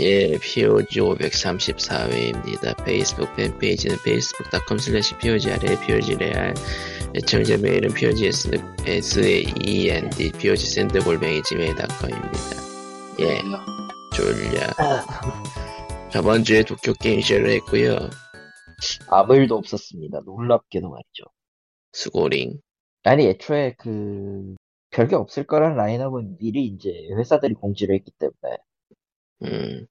예, POG 534회입니다. 페이스북 팬페이지는 facebook.com slash POGRL, POGREAL. 애청자 메일은 POGSEND, POGSEND 골뱅이 gmail.com입니다. 예, 졸려. 저번 주에 도쿄 게임쇼를 했고요 아무 일도 없었습니다. 놀랍게도 말이죠. 수고링. 아니, 애초에 그, 별게 없을 거란 라인업은 미리 이제 회사들이 공지를 했기 때문에, 음,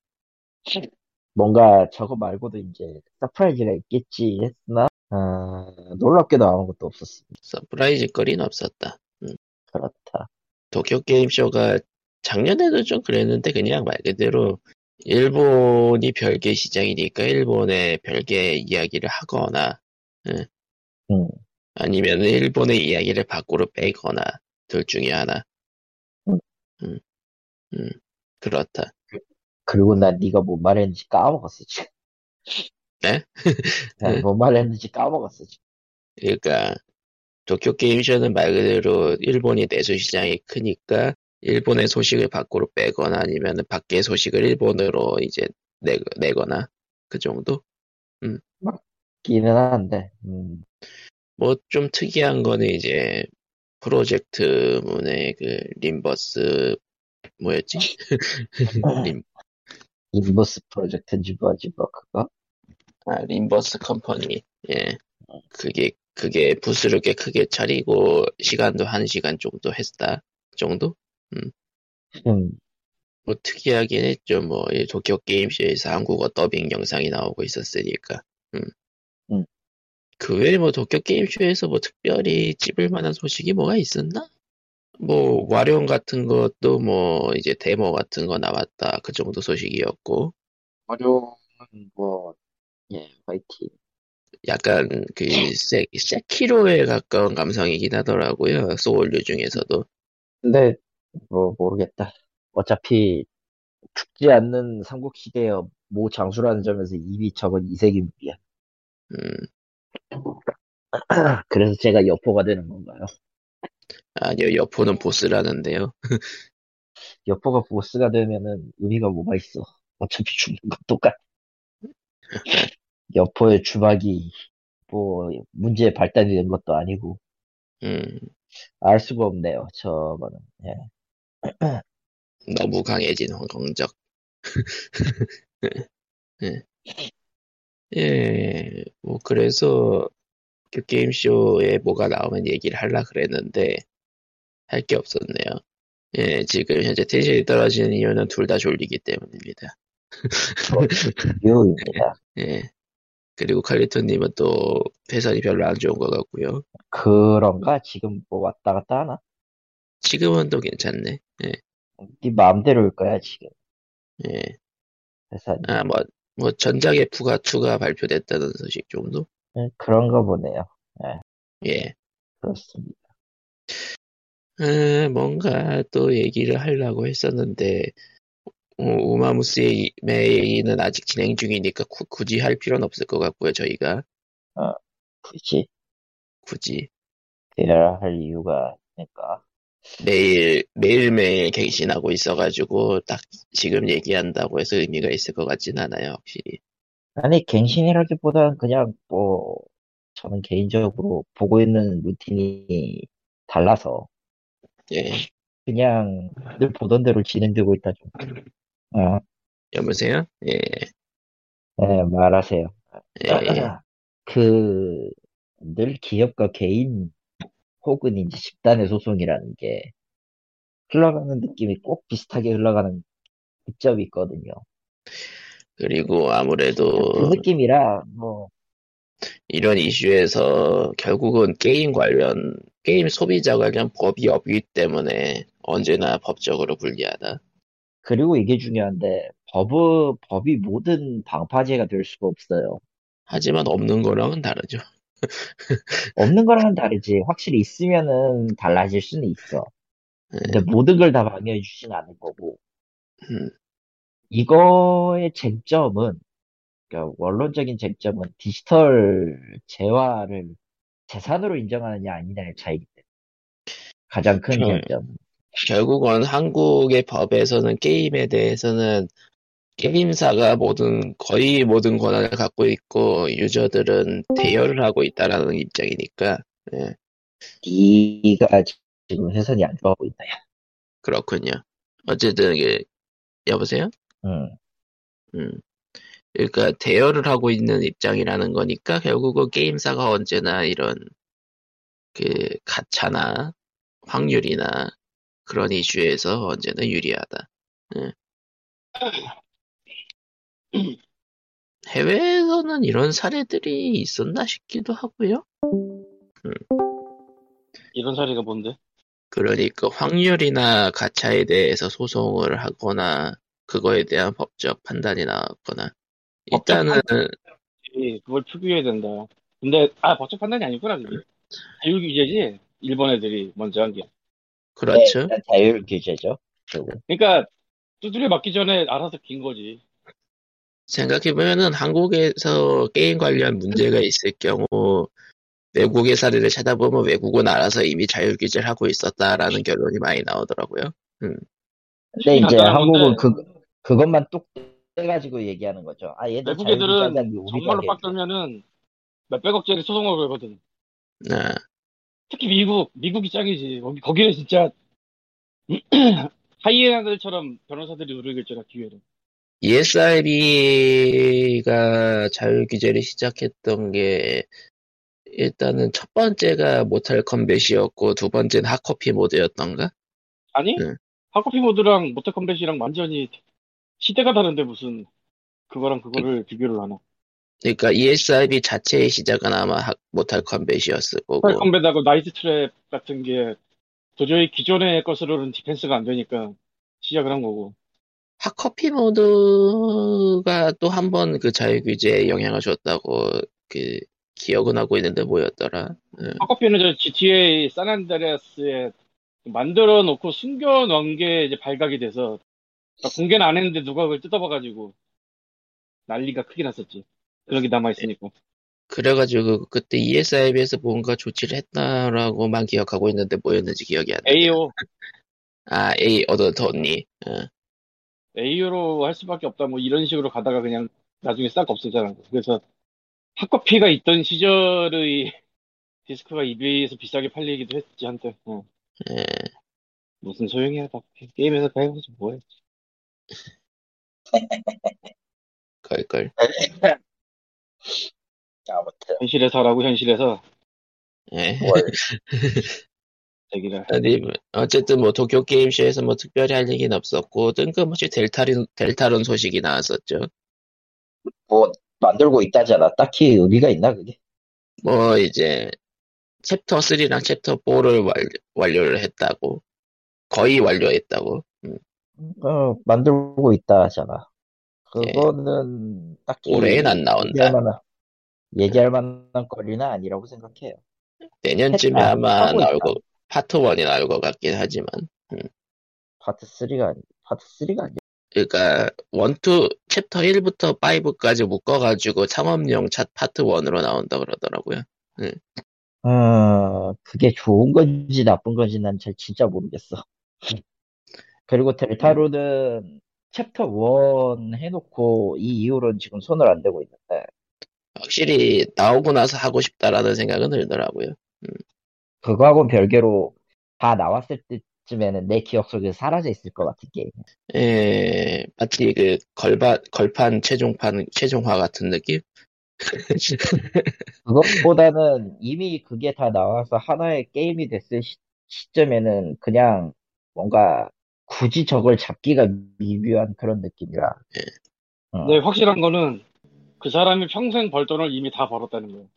뭔가 저거 말고도 이제 surprise가 있겠지 했으나, 어, 놀랍게도 아무것도 없었습니다. surprise 거리는 없었다. 음. 그렇다. 도쿄 게임쇼가 작년에도 좀 그랬는데 그냥 말 그대로 일본이 별개 시장이니까 일본의 별개 이야기를 하거나 음, 아니면 일본의 이야기를 밖으로 빼거나 둘 중에 하나. 음. 음, 음, 그렇다. 그리고 난 네가 뭔 말했는지 까먹었어, 지금. 네? 난뭔 말했는지 까먹었어, 지금. 그러니까 도쿄 게임쇼는 말 그대로 일본이 내수 시장이 크니까 일본의 소식을 밖으로 빼거나 아니면 밖의 소식을 일본으로 이제 내, 내거나 그 정도? 기는 한데, 음, 뭐좀 특이한 거는 이제 프로젝트 문의 그 림버스 뭐였지? 림, 인버스 프로젝트인지 뭐지, 뭐, 그거? 아, 림버스 컴퍼니. 예. 그게 그게 부스를 꽤 크게 차리고 시간도 한 시간 정도 했다 정도? 음, 뭐 특이하긴 했죠. 뭐이 도쿄 게임쇼에서 한국어 더빙 영상이 나오고 있었으니까. 음. 음. 그 외에 뭐 도쿄 게임쇼에서 뭐 특별히 찝을 만한 소식이 뭐가 있었나? 뭐 와룡 같은 것도 뭐 이제 데모 같은 거 나왔다 그 정도 소식이었고 어려운, 뭐, 예, 화이팅. 약간 그 세, 세키로에 가까운 감성이긴 하더라고요 소울류 중에서도 근데 뭐 모르겠다. 어차피 죽지 않는 삼국시대의 모 장수라는 점에서 이미 적은 이색인물이야. 음 그래서 제가 여포가 되는 건가요? 아니요 여포는 보스라는데요 여포가 보스가 되면은 의미가 뭐가 있어? 어차피 죽는 건 똑같아. 여포의 주박이 뭐 문제의 발단이 된 것도 아니고 음 알 수가 없네요. 저거는. 예. 너무 강해진 황공적 예. 예, 뭐 그래서 그 게임쇼에 뭐가 나오면 얘기를 하려 그랬는데 할 게 없었네요. 예, 지금 현재 텐션이 떨어지는 이유는 둘 다 졸리기 때문입니다. 이유입니다. 예. 그리고 칼리토님은 또 회선이 별로 안 좋은 것 같고요. 그런가? 지금 뭐 왔다 갔다 하나? 지금은 또 괜찮네. 예, 네 마음대로일 거야 지금. 예. 회사 아, 뭐, 뭐 전작 F가 2가 발표됐다는 소식 정도? 예, 그런가 보네요. 예. 그렇습니다. 아, 뭔가 또 얘기를 하려고 했었는데, 어, 우마무스의 메이는 아직 진행 중이니까 구- 굳이 할 필요는 없을 것 같고요, 저희가. 굳이 굳이. 대화를 할 이유가 있을까? 매일, 매일매일 갱신하고 있어가지고, 딱 지금 얘기한다고 해서 의미가 있을 것 같진 않아요, 확실히. 아니, 갱신이라기보다는 그냥 뭐, 저는 개인적으로 보고 있는 루틴이 달라서, 예. 그냥 늘 보던 대로 진행되고 있다 좀. 어, 여보세요? 예. 네, 말하세요. 예, 예. 그, 늘 기업과 개인 혹은 이제 집단의 소송이라는 게 흘러가는 느낌이 꼭 비슷하게 흘러가는 이점이 있거든요. 그리고 아무래도 그 느낌이라, 뭐, 이런 이슈에서 결국은 게임 관련, 게임 소비자 관련 법이 없기 때문에 언제나 법적으로 불리하다. 그리고 이게 중요한데, 법은, 법이 모든 방파제가 될 수가 없어요. 하지만 없는 거랑은 다르죠. 없는 거랑은 다르지. 확실히 있으면은 달라질 수는 있어. 예. 근데 모든 걸 다 방해해 주진 않을 거고. 음, 이거의 쟁점은, 그러니까 원론적인 쟁점은 디지털 재화를 재산으로 인정하느냐 아니냐의 차이기 때문에. 가장 큰 저- 쟁점. 결국은 한국의 법에서는 게임에 대해서는 게임사가 모든 거의 모든 권한을 갖고 있고 유저들은 대여를 하고 있다라는 입장이니까 예, 네가 지금 회선이 안 좋아 보인다. 야. 그렇군요. 어쨌든 이게 여보세요? 응. 음. 그러니까 대여를 하고 있는 입장이라는 거니까 결국은 게임사가 언제나 이런 그 가차나 확률이나 그런 이슈에서 언제나 유리하다. 예. 해외에서는 이런 사례들이 있었나 싶기도 하고요. 이런 사례가 뭔데? 그러니까 확률이나 가차에 대해서 소송을 하거나 그거에 대한 법적 판단이 나왔거나 일단은 이- 그걸 표기해야 된다. 근데 아 법적 판단이 아니구나 그게. 자율 규제지. 일본 애들이 먼저 한 게. 그렇죠. 네, 자율 규제죠. 그리고 그러니까 두드려 맞기 전에 알아서 긴 거지. 생각해보면은 한국에서 게임 관련 문제가 있을 경우 외국의 사례를 찾아보면 외국은 알아서 이미 자율 규제를 하고 있었다라는 결론이 많이 나오더라고요. 근데 이제 간단한 한국은. 그 그것만 뚝 떼가지고 얘기하는 거죠. 아 얘들 외국 애들은 정말로. 빡 들면은 몇백억짜리 소송을 걸거든. 아, 특히 미국, 미국이 짱이지. 거기, 거기는 진짜 하이에나들처럼 변호사들이 누르겠잖아 기회를. ESRB가 자율 규제를 시작했던 게 일단은 첫 번째가 모탈 컴뱃이었고 두 번째는 핫커피 모드였던가? 아니? 네. 핫커피 모드랑 모탈 컴뱃이랑 완전히 시대가 다른데 무슨 그거랑 그거를 비교를 하나. 그러니까 ESRB 자체의 시작은 아마 하- 모탈 컴뱃이었을 거고 모터 컴뱃하고 나이트 트랩 같은 게 도저히 기존의 것으로는 defense가 안 되니까 시작을 한 거고. 핫커피 모드가 또 한 번 그 자율 규제에 영향을 줬다고 그 기억은 하고 있는데 뭐였더라? 응. 하커피는 저 GTA 산안드레아스에 만들어 놓고 숨겨 놓은 게 이제 발각이 돼서 그러니까 공개는 안 했는데 누가 그걸 뜯어봐가지고 난리가 크게 났었지. 그런 게 남아있으니까. 그래가지고 그때 ESRB에서 뭔가 조치를 했다라고만 기억하고 있는데 뭐였는지 기억이 안 나. AO, 아, A 언니. 어. AO로 할 수밖에 없다 뭐 이런 식으로 가다가 그냥 나중에 싹 없어졌잖아. 그래서 핫커피가 있던 시절의 디스크가 eBay에서 비싸게 팔리기도 했지 한때. 어. 예. 무슨 소용이야. 다 게임에서 다 해보지 뭐해. 걸걸. 아무튼 현실에서 하라고 현실에서 예. 뭘 얘기를. 아니, 어쨌든 뭐 도쿄 게임쇼에서 뭐 특별히 할 얘기는 없었고 뜬금없이 델타론 델타론 소식이 나왔었죠. 뭐 만들고 있다잖아. 딱히 의미가 있나 그게? 뭐 이제 챕터 3랑 챕터 4를 완료, 완료를 했다고 거의 완료했다고. 음, 어 만들고 있다잖아. 그거는 딱히 올해엔 안 나온다. 얘기할 만한 얘기할 만한 거리는 아니라고 생각해요. 내년쯤에 했다. 아마 나올 있다. 거 파트 1이 나올 것 같긴 하지만 파트 3가 아니 파트 3가 아니야. 그러니까 1, 2 챕터 1부터 5까지 묶어가지고 탐험용 차 파트 1으로 나온다 그러더라고요. 어 그게 좋은 건지 나쁜 건지 난 잘 진짜 모르겠어. 그리고 델타로는 챕터 1 해놓고 이 이후로는 지금 손을 안 대고 있는데 확실히 나오고 나서 하고 싶다라는 생각은 들더라고요. 그거하고는 별개로 다 나왔을 때쯤에는 내 기억 속에 사라져 있을 것 같은 게임. 예, 마치 그 걸바, 걸판 최종판 최종화 같은 느낌? 그것보다는 이미 그게 다 나와서 하나의 게임이 됐을 시, 시점에는 그냥 뭔가 굳이 저걸 잡기가 미묘한 그런 느낌이라. 어, 네, 확실한 거는 그 사람이 평생 벌 돈을 이미 다 벌었다는 거예요.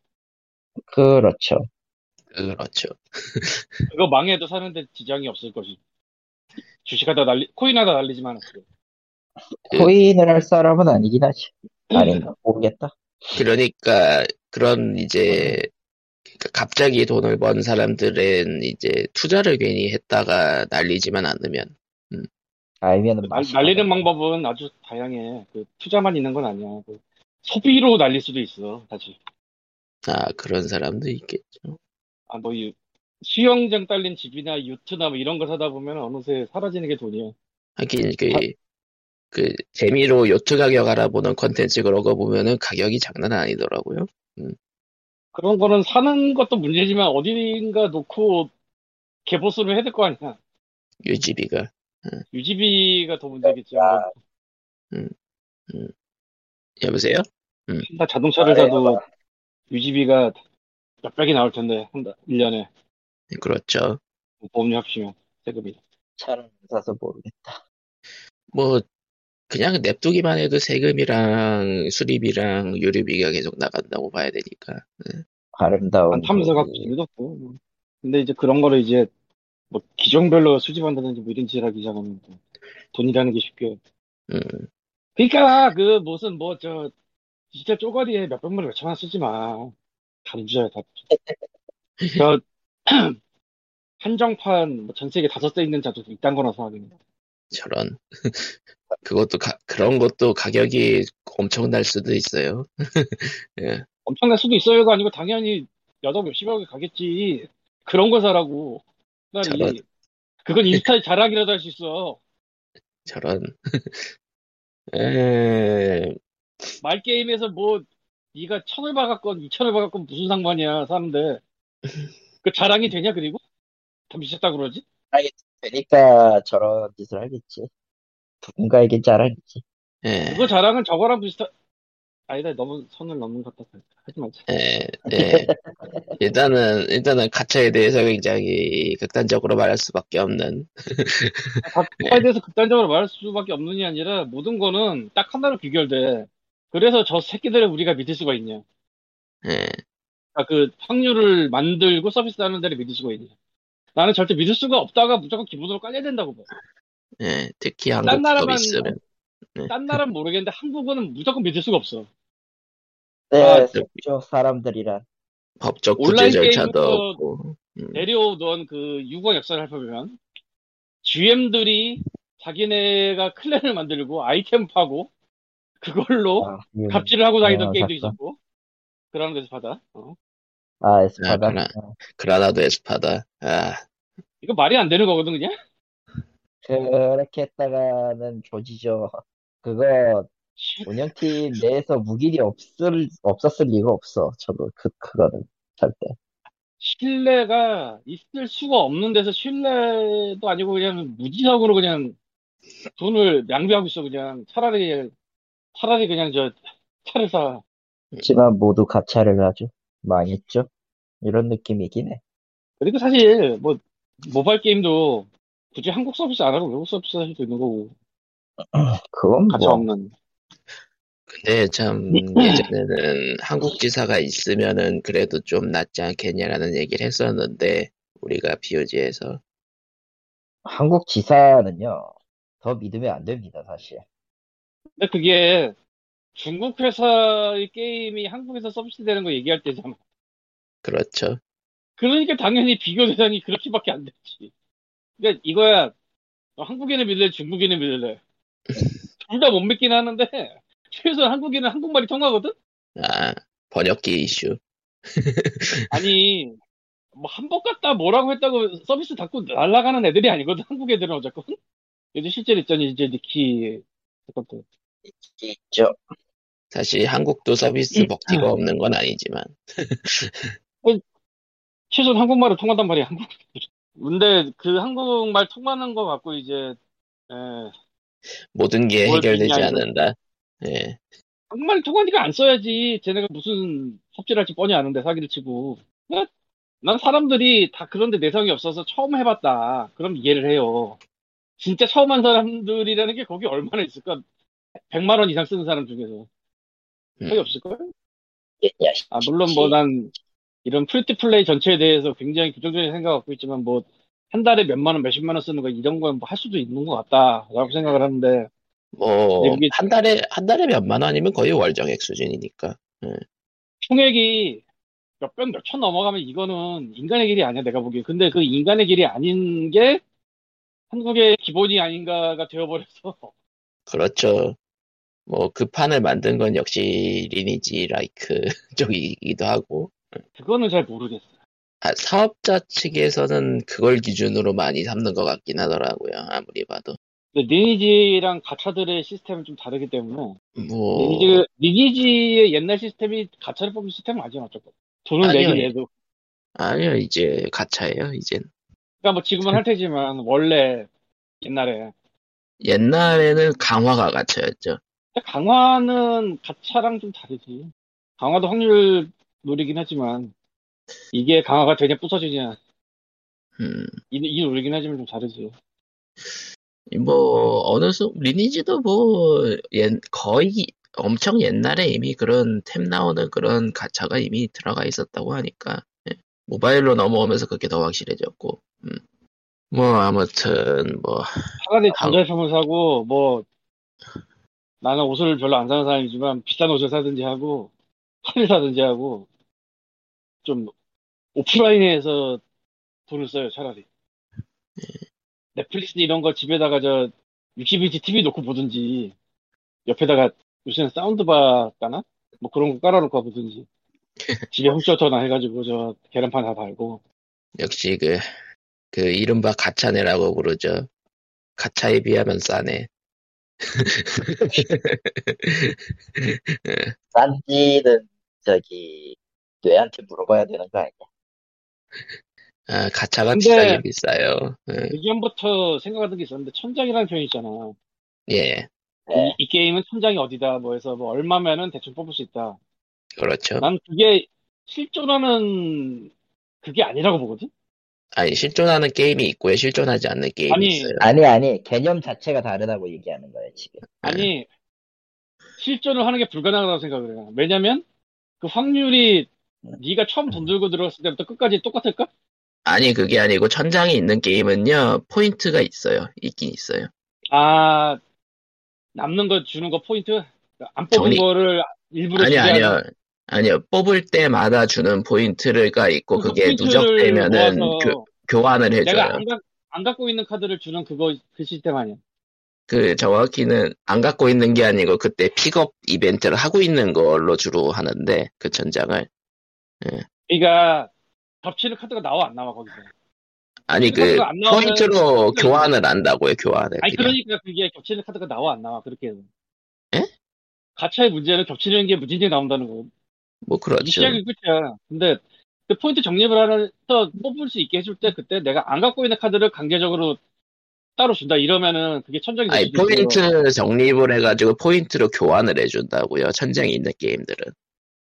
그렇죠. 그렇죠. 그거 망해도 사는데 지장이 없을 것이. 주식하다 날리, 코인하다 날리지만. 그- 코인을 할 사람은 아니긴 하지. 아닌가? 모르겠다. 그러니까 그런 이제 그러니까 갑자기 돈을 번 사람들은 이제 투자를 괜히 했다가 날리지만 않으면 아니면은 날, 날리는. 방법은 아주 다양해. 그 투자만 있는 건 아니야. 그 소비로 날릴 수도 있어, 다시. 아 그런 사람도 있겠죠. 아, 뭐, 이 수영장 딸린 집이나 유트나 뭐 이런 거 사다 보면 어느새 사라지는 게 돈이야. 하긴 그 아. 그 재미로 요트 가격 알아보는 컨텐츠 그런 거 보면은 가격이 장난 아니더라고요. 그런 거는 사는 것도 문제지만 어딘가 놓고 개보수를 해야 될 거 아니야. 유지비가. 유지비가 더 문제겠지. 아, 여보세요? 다 자동차를 사도 유지비가 몇백이 나올 텐데, 한 달, 1년에. 그렇죠. 보험료 합치면, 세금이. 안 사서 모르겠다. 뭐 그냥 냅두기만 해도 세금이랑 수리비랑 유류비가 계속 나간다고 봐야 되니까. 아름다운. 안 타면서 그- 갖고 재미도 없고. 뭐. 근데 이제 그런 거를 이제, 뭐, 기종별로 수집한다든지 뭐 이런 지랄 기장하면 뭐 돈이라는 게 쉽게. 음, 그니까, 그, 무슨, 뭐, 저, 진짜 쪼가리에 몇 백만 원, 몇천만 원 쓰지 마. 다 문제야, 다. 저, 한정판, 뭐 전 세계 다섯 대 있는 자도 이딴 거나 사거든요. 저런. 그것도 가- 그런 것도 가격이 엄청날 수도 있어요. 예. 엄청날 수도 있어요가 아니고 당연히 여덟 몇십억에 가겠지. 그런 거 사라고. 저런. 차라리. 그건 인스타에 자랑이라도 할 수 있어. 저런. 에, 말 게임에서 뭐 네가 천을 박았건 이천을 박았건 무슨 상관이야 사는데 그 자랑이 되냐 그리고 다 미쳤다 그러지? 되니까 저런 짓을 하겠지. 누군가에게 자랑이지. 에, 그거 자랑은 저거랑 비슷한 아니다 너무 선을 넘는 것 같다 하지 말자 에, 에. 일단은, 일단은 가차에 대해서 굉장히 극단적으로 말할 수밖에 없는. 각파에 대해서 극단적으로 말할 수밖에 없는 게 아니라 모든 거는 딱 하나로 귀결돼 그래서 저 새끼들을 우리가 믿을 수가 있냐 에, 아, 그 확률을 만들고 서비스하는 데를 믿을 수가 있냐 나는 절대 믿을 수가 없다가 무조건 기본으로 깔려야 된다고 봐. 에, 특히 딴 한국 나라만 서비스는. 딴 나라는 모르겠는데 한국은 무조건 믿을 수가 없어. 네, 아, 속죠 사람들이란. 법적 구제 온라인 절차도 게임부터 없고. 음, 내려오던 그 유공 역사를 살펴보면 GM들이 자기네가 클랜을 만들고 아이템 파고 그걸로 아, 음. 갑질을 하고 다니던 어, 게임도 샀어. 있었고 그러는 데서 받아. 어. 아, 에스파다. 아, 그래. 어. 그라나도 에스파다. 아, 이거 말이 안 되는 거거든 그냥. 그렇게 했다가는 조지죠. 그거 운영팀 내에서 무기이 없을 없었을 리가 없어. 저도 그 그거는 절대. 신뢰가 있을 수가 없는 데서 신뢰도 아니고 그냥 무지성으로 그냥 돈을 낭비하고 있어 그냥 차라리 차라리 그냥 저 차를 사. 하지만 모두 가차를 하죠. 망했죠. 이런 느낌이긴 해. 그리고 사실 뭐 모바일 게임도 굳이 한국 서비스 안 하고 외국 서비스 할 수도 있는 거고 그건 가차 뭐 없는 근데 참 예전에는 한국 지사가 있으면은 그래도 좀 낫지 않겠냐라는 얘기를 했었는데 우리가 POG에서 한국 지사는요. 더 믿으면 안 됩니다, 사실. 근데 그게 중국 회사의 게임이 한국에서 서비스 되는 거 얘기할 때잖아 그렇죠. 그러니까 당연히 비교 대상이 그렇게밖에 안 됐지 그러니까 이거야 너 한국인을 믿을래 중국인을 믿을래 둘 다 못 믿긴 하는데 최소한 한국인은 한국말이 통하거든? 아 번역기 이슈. 아니 뭐 한복 갔다 뭐라고 했다고 서비스 닫고 날아가는 애들이 아니거든 한국 애들은 어쨌건. 얘들 실제로 있잖니 이제 니키 그것도. 있죠. 사실 한국도 서비스 먹튀가 없는 건 아니지만. 최소한 한국말을 통한단 말이야 한국 근데 그 한국말 통하는 거 갖고 이제 에, 모든 게뭘 해결되지 않는다. 예. 한국말 통하니까 안 써야지 쟤네가 무슨 삽질할지 뻔히 아는데 사기를 치고 난- 난 사람들이 다 그런데 내성이 없어서 처음 해봤다 그럼 이해를 해요 진짜 처음 한 사람들이라는 게 거기 얼마나 있을까 100만 원 이상 쓰는 사람 중에서 거의 음. 없을걸? 야, 아, 물론 뭐 난 이런 free to play 전체에 대해서 굉장히 부정적인 생각 갖고 있지만 뭐 한 달에 몇만 원, 몇십만 원 쓰는 거 이런 건 뭐 할 수도 있는 것 같다라고 생각을 하는데 뭐, 네, 한 달에, 한 달에 몇만 원이면 거의 월정액 수준이니까. 총액이 몇백 몇천 넘어가면 이거는 인간의 길이 아니야 내가 보기에 근데 그 인간의 길이 아닌 게 한국의 기본이 아닌가가 되어버려서 그렇죠. 뭐, 그 판을 만든 건 역시 리니지 라이크 쪽이기도 하고. 그거는 잘 모르겠어 아, 사업자 측에서는 그걸 기준으로 많이 삼는 것 같긴 하더라고요. 아무리 봐도. 리니지랑 가차들의 시스템은 좀 다르기 때문에 뭐. 리니지, 리니지의 옛날 시스템이 가차를 뽑는 시스템은 아니야 어쨌건 돈을 아니요. 내긴 해도. 아니요 이제 가차예요 이젠. 그러니까 뭐 지금은 할 테지만 원래 옛날에. 옛날에는 강화가 가차였죠. 강화는 가차랑 좀 다르지. 강화도 확률 노리긴 하지만 이게 강화가 되냐 부서지냐. 음, 이, 이 노리긴 하지만 좀 다르지 뭐 어느 수 리니지도 뭐 옛, 거의 엄청 옛날에 이미 그런 템 나오는 그런 가차가 이미 들어가 있었다고 하니까 예. 모바일로 넘어오면서 그게 더 확실해졌고 음. 뭐 아무튼 뭐 차라리 전자제품을 사고 뭐 나는 옷을 별로 안 사는 사람이지만 비싼 옷을 사든지 하고 판을 사든지 하고 좀 오프라인에서 돈을 써요 차라리 넷플릭스 이런 거 집에다가 저 60인치 TV 놓고 보든지 옆에다가 요새는 사운드바 까나? 뭐 그런 거 깔아놓고 보든지 집에 홈쇼터나 해가지고 저 계란판 다 달고 역시 그, 그 이른바 가차네라고 부르죠. 가차에 비하면 싸네. 싼지는 저기 뇌한테 물어봐야 되는 거 아니야? 아, 가차가 비싸긴 비싸요. 예. 예전부터 생각하던 게 있었는데 천장이라는 표현이 있잖아 예, 네. 이, 이 게임은 천장이 어디다 뭐 해서 뭐 얼마면은 대충 뽑을 수 있다 그렇죠. 난 그게 실존하는 그게 아니라고 보거든? 아니, 실존하는 게임이 있고요, 실존하지 않는 게임이 아니, 있어요. 아니 아니 개념 자체가 다르다고 얘기하는 거예요 지금. 아니, 실존을 하는 게 불가능하다고 생각을 해요. 왜냐면, 그 확률이 네가 처음 돈 들고 들어갔을 때부터 끝까지 똑같을까? 아니, 그게 아니고, 천장이 있는 게임은요, 포인트가 있어요. 있긴 있어요. 아, 남는 거 주는 거 포인트? 안 뽑은 정리- 거를 일부러 아니, 아니요. 아니요. 뽑을 때마다 주는 포인트가 있고, 그 그게 누적되면은 교, 교환을 해줘요. 내가 안, 가, 안 갖고 있는 카드를 주는 그거, 그 시스템 아니야. 그 정확히는 안 갖고 있는 게 아니고 그때 픽업 이벤트를 하고 있는 걸로 주로 하는데 그 천장을 그러니까, 겹치는 카드가 나와, 안 나와, 거기서. 아니 그 포인트로 교환을 한다고요 교환을 아니, 그냥. 그러니까 그게 겹치는 카드가 나와, 안 나와, 그렇게. 에? 가차의 문제는 겹치는 게 무진장에 나온다는 거. 뭐이 그렇죠 시작이 끝이야. 근데 그 포인트 적립을 해서 뽑을 수 있게 해줄 때 그때 내가 안 갖고 있는 카드를 강제적으로 따로 준다 이러면은 그게 천장이 될 아니. 포인트 적립을 해가지고 포인트로 교환을 해준다고요 천장이 있는 게임들은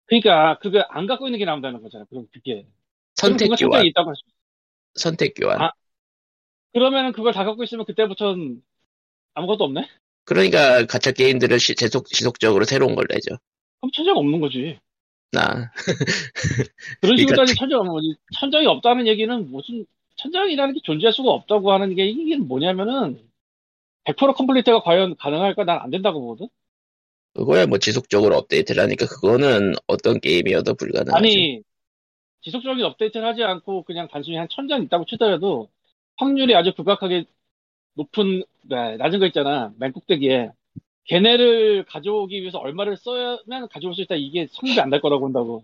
그러니까 그거 안 갖고 있는 게 나온다는 거잖아. 그럼 그게 선택 교환 있다고 선택 교환 아. 그러면은 그걸 다 갖고 있으면 그때부터는 아무것도 없네. 그러니까 가챠 게임들을 시- 지속, 지속적으로 새로운 걸 내죠 그럼 천장 없는 거지. 나 그런 식으로 따지면 천장 없는 거지. 천장이 없다는 얘기는 무슨 천장이라는 게 존재할 수가 없다고 하는 게 이게 뭐냐면은 100% 컴플리트가 과연 가능할까? 난 안 된다고 보거든. 그거야 뭐 지속적으로 업데이트를 하니까 그거는 어떤 게임이어도 불가능하죠 아니 지속적인 업데이트를 하지 않고 그냥 단순히 한 천장 있다고 치더라도 확률이 아주 극악하게 높은 네, 낮은 거 있잖아. 맨 꼭대기에. 걔네를 가져오기 위해서 얼마를 써야만 가져올 수 있다. 이게 성립이 안 될 거라고 본다고.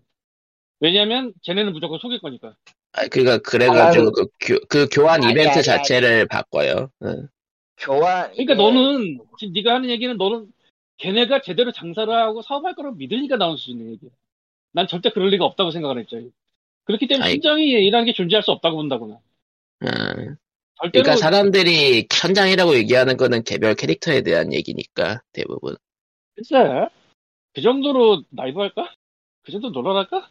왜냐면 걔네는 무조건 속일 거니까. 아, 그니까, 그래가지고, 아, 그, 교, 그 교환 아니, 이벤트 아니, 자체를 바꿔요. 응. 교환. 그러니까 너는 지금 네가 하는 얘기는 너는 걔네가 제대로 장사를 하고 사업할 거라고 믿으니까 나올 수 있는 얘기야. 난 절대 그럴 리가 없다고 생각을 했죠 그렇기 때문에 아니, 천장이라는 게 존재할 수 없다고 본다고 나 응. 절대로 그러니까 사람들이 천장이라고 얘기하는 거는 개별 캐릭터에 대한 얘기니까, 대부분. 글쎄, 그 정도로 나이브 할까? 그 정도 놀아랄까?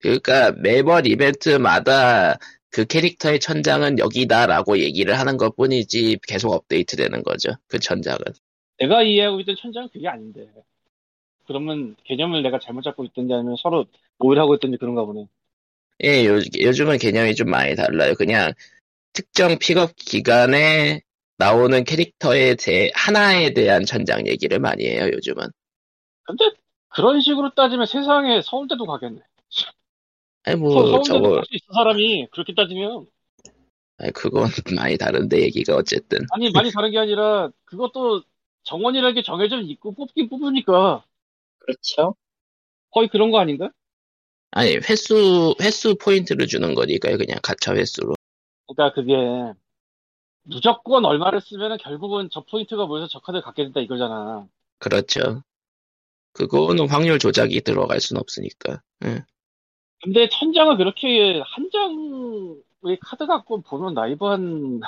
그러니까 매번 이벤트마다 그 캐릭터의 천장은 여기다라고 얘기를 하는 것 뿐이지 계속 업데이트 되는 거죠. 그 천장은. 내가 이해하고 있던 천장은 그게 아닌데. 그러면 개념을 내가 잘못 잡고 있던지 아니면 서로 오해하고 있던지 그런가 보네. 예, 요, 요즘은 개념이 좀 많이 달라요. 그냥 특정 픽업 기간에 나오는 캐릭터에 대해, 하나에 대한 천장 얘기를 많이 해요, 요즘은. 근데 그런 식으로 따지면 세상에 서울대도 가겠네. 아니, 서, 뭐, 서울대도 저거, 있어 사람이 그렇게 따지면 아니, 그건 많이 다른데, 얘기가 어쨌든. 아니 많이 다른 게 아니라 그것도 정원이라는 게 정해져 있고 뽑긴 뽑으니까 그렇죠. 거의 그런 거 아닌가? 아니, 횟수, 횟수 포인트를 주는 거니까요, 그냥 가차 횟수로. 그러니까 그게 무조건 얼마를 쓰면은 결국은 저 포인트가 모여서 저 카드를 갖게 된다 이거잖아. 그렇죠. 그거는 확률 조작이 들어갈 순 없으니까. 예. 근데 천장을 그렇게 한 장의 카드 갖고 보면 나이브한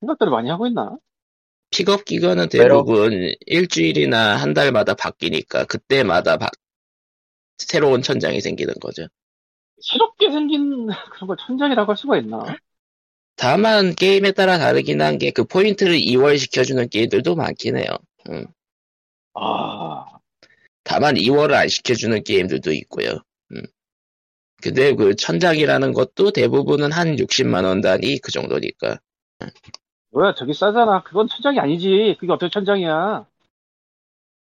생각들을 많이 하고 있나? 픽업 기간은 대부분 일주일이나 한 달마다 바뀌니까 그때마다 바- 새로운 천장이 생기는 거죠. 새롭게 생긴 그런 걸 천장이라고 할 수가 있나? 다만 게임에 따라 다르긴 한 게 그 포인트를 이월시켜주는 게임들도 많긴 해요. 음. 아, 다만 이월을 안 시켜주는 게임들도 있고요. 음. 근데 그 천장이라는 것도 대부분은 한 60만 원 단위 그 정도니까. 뭐야, 저기 싸잖아. 그건 천장이 아니지. 그게 어떻게 천장이야?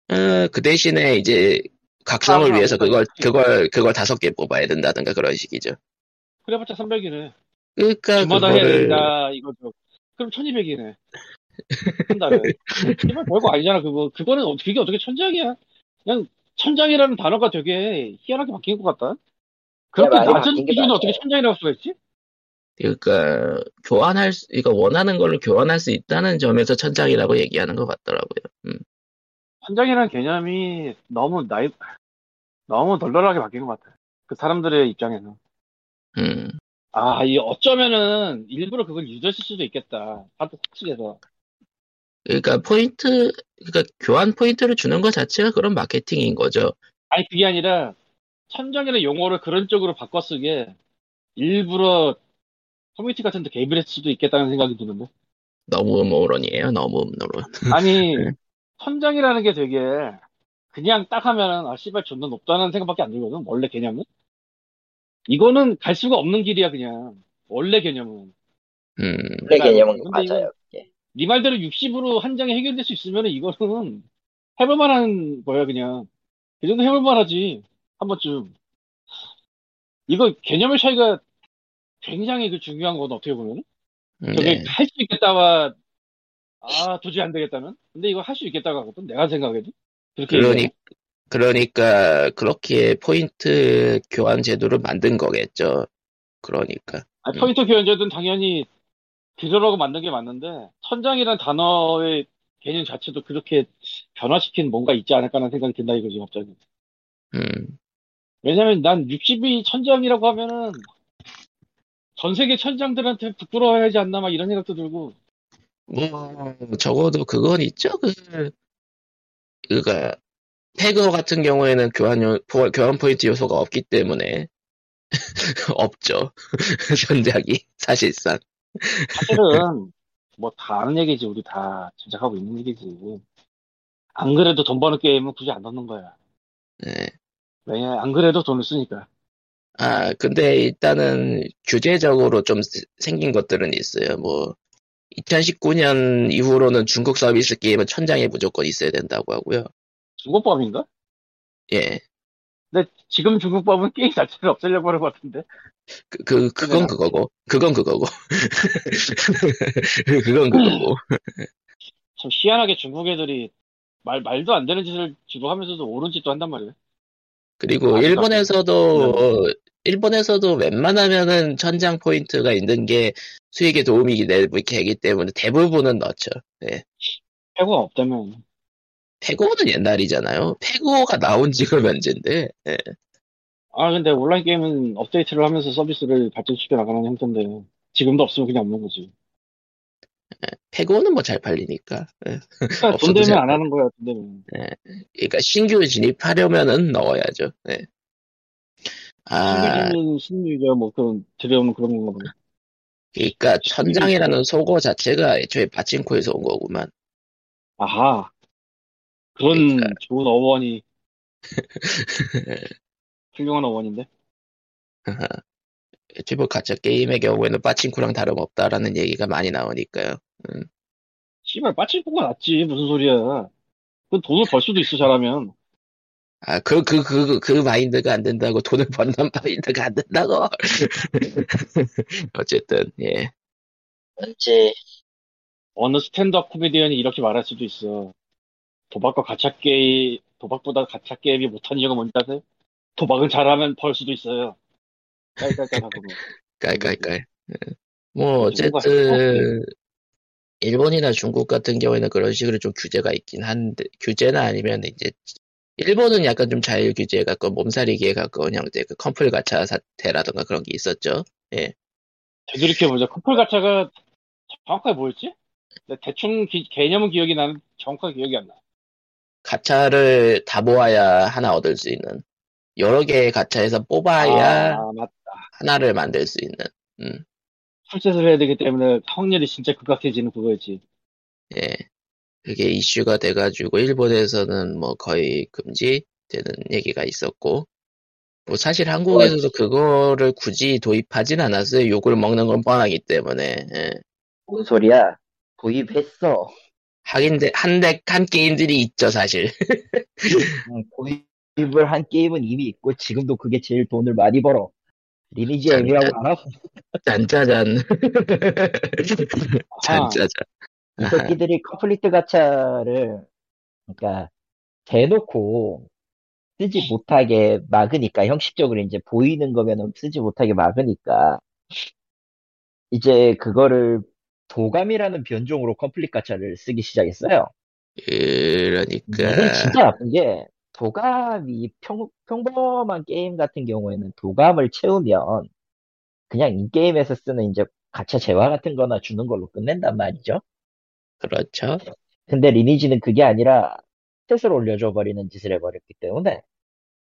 어, 그 대신에 이제 각성을 아, 위해서 그걸. 그걸 그걸 다섯 개 뽑아야 된다든가 그런 식이죠. 그래봤자 300이네. 그러니까 주마다 해야 그거를 된다, 이거죠. 그럼 1200이네. 한 달에. 제발 별거 아니잖아, 그거. 그거는, 어- 그게 어떻게 천장이야? 그냥, 천장이라는 단어가 되게 희한하게 바뀐 것 같다. 그렇게 많이 낮은 맞아요. 어떻게 천장이라고 할 수가 있지? 그러니까 교환할 수, 그러니까 원하는 걸로 교환할 수 있다는 점에서 천장이라고 얘기하는 것 같더라고요. 음. 천장이라는 개념이 너무 나이, 너무 널널하게 바뀐 것 같아. 그 사람들의 입장에는. 음. 아, 이 어쩌면은 일부러 그걸 유도했을 수도 있겠다. 하드 측에서. 그러니까 포인트, 그러니까 교환 포인트를 주는 것 자체가 그런 마케팅인 거죠. 아니, 그게 아니라, 천장이라는 용어를 그런 쪽으로 바꿔 쓰게, 일부러 커뮤니티 같은 데 개입을 했을 수도 있겠다는 생각이 드는데. 너무 음모론이에요. 너무 음모론. 아니, 네. 천장이라는 게 되게, 그냥 딱 하면은, 아, 씨발, 존나 높다는 생각밖에 안 들거든, 원래 개념은. 이거는 갈 수가 없는 길이야, 그냥. 원래 개념은. 음. 원래 개념은 근데 이거- 맞아요. 예. 네 말대로 60으로 한 장에 해결될 수 있으면 이거는 해볼 만한 거야, 그냥. 그 정도 해볼 만하지. 한 번쯤. 이거 개념의 차이가 굉장히 그 중요한 건 어떻게 보면. 저게 네. 할수 있겠다와, 아, 도저히 안 되겠다는? 근데 이거 할 수 있겠다고 하거든, 내가 생각해도. 그렇게. 그러니. 그러니까 그렇게 포인트 교환 제도를 만든 거겠죠. 그러니까. 아니, 포인트 교환 제도는 당연히 그러라고 만든 게 맞는데, 천장이란 단어의 개념 자체도 그렇게 변화시킨 뭔가 있지 않을까라는 생각이 든다 이거지, 갑자기. 음. 왜냐면 난 60이 천장이라고 하면은 전 세계 천장들한테 부끄러워야지 않나 막 이런 생각도 들고 뭐 적어도 그건 있죠. 그 그가 페그 같은 경우에는 교환 요- 포- 교환 포인트 요소가 없기 때문에 없죠. 전작이 사실상. 사실은 뭐 다 아는 얘기지 우리 다 짐작하고 있는 얘기지 안 그래도 돈 버는 게임은 굳이 안 넣는 거야 네. 왜냐 안 그래도 돈을 쓰니까 아 근데 일단은 규제적으로 좀 세- 생긴 것들은 있어요. 뭐 2019년 이후로는 중국 서비스 게임은 천장에 무조건 있어야 된다고 하고요. 중국법인가? 예. 근데 지금 중국법은 게임 자체를 없애려고 하는 것 같은데 그, 그, 그건 그거고. 그건 그거고. 그건 그거고. 참 희한하게 중국 애들이 말, 말도 안 되는 짓을 주로 하면서도 옳은 짓도 한단 말이야 그리고 아직도 일본에서도 일본에서도 웬만하면은 천장 포인트가 있는 게 수익에 도움이 되기 때문에 대부분은 넣죠. 네. 해고가 없다면 페고는 옛날이잖아요. 페고가 나온 지가 면제인데. 네. 아 근데 온라인 게임은 업데이트를 하면서 서비스를 발전시켜 나가는 형태인데 지금도 없으면 그냥 없는 거지 페고는 뭐 잘 팔리니까. 네. 그러니까 돈 되면 잘안 하는 거야 돈 되면 그러니까 신규 진입하려면은 넣어야죠. 네. 아, 신규주는 신유저 뭐 그런 들여오는 그런 건가 보네. 그러니까 천장이라는 소고 자체가 애초에 파친코에서 온 거구만. 아하. 그런 그러니까. 좋은 어원이 훌륭한 어원인데. 애초에 뭐 가짜 게임의 경우에는 파친코랑 다름없다라는 얘기가 많이 나오니까요. 씨발 빠친코가 낫지 무슨 소리야. 그 돈을 벌 수도 있어 잘하면. 아, 그, 그, 그, 그 마인드가 안 된다고, 돈을 버는 마인드가 안 된다고. 어쨌든, 예. 현재 어느 stand-up 코미디언이 이렇게 말할 수도 있어. 도박과 가차 게임, 도박보다 가차 게임이 못한 이유가 뭔지 아세요? 도박은 잘하면 벌 수도 있어요. 깔깔깔 하고. 뭐. 깔깔깔. 뭐 어쨌든 일본이나 중국 같은 경우에는 그런 식으로 좀 규제가 있긴 한데 규제나 아니면 이제 일본은 약간 좀 자율 규제에 가까운 몸살이기에 가까운 형태 그 컴플 가차 사태라던가 그런 게 있었죠. 예. 되돌이켜보자. 커플 가차가 정확하게 뭐였지? 내 대충 기- 개념은 기억이 나는 정확하게 기억이 안 나. 가차를 다 모아야 하나 얻을 수 있는 여러 개의 가차에서 뽑아야 아. 하나를 만들 수 있는 음, 풀셋을 해야 되기 때문에 확률이 진짜 극악해지는 그거였지. 예. 그게 이슈가 돼가지고 일본에서는 뭐 거의 금지되는 얘기가 있었고 뭐 사실 한국에서도 그거를 굳이 도입하진 않았어요. 욕을 먹는 건 뻔하기 때문에 예. 뭔 소리야? 도입했어. 하긴 한덱 한 게임들이 있죠 사실. 응, 도입을 한 게임은 이미 있고 지금도 그게 제일 돈을 많이 벌어. 리니지 짠. 알아? 짠짜잔. 짠짜잔. 이 새끼들이 complete 가차를 그러니까 대놓고 쓰지 못하게 막으니까 형식적으로 이제 보이는 거면은 쓰지 못하게 막으니까 이제 그거를 도감이라는 변종으로 complete 가차를 쓰기 시작했어요. 그러니까 이건 진짜 나쁜 게 도감이 평, 평범한 게임 같은 경우에는 도감을 채우면 그냥 인게임에서 쓰는 이제 가차 재화 같은 거나 주는 걸로 끝낸단 말이죠. 그렇죠. 근데 리니지는 그게 아니라 스탯을 올려줘 버리는 짓을 해버렸기 때문에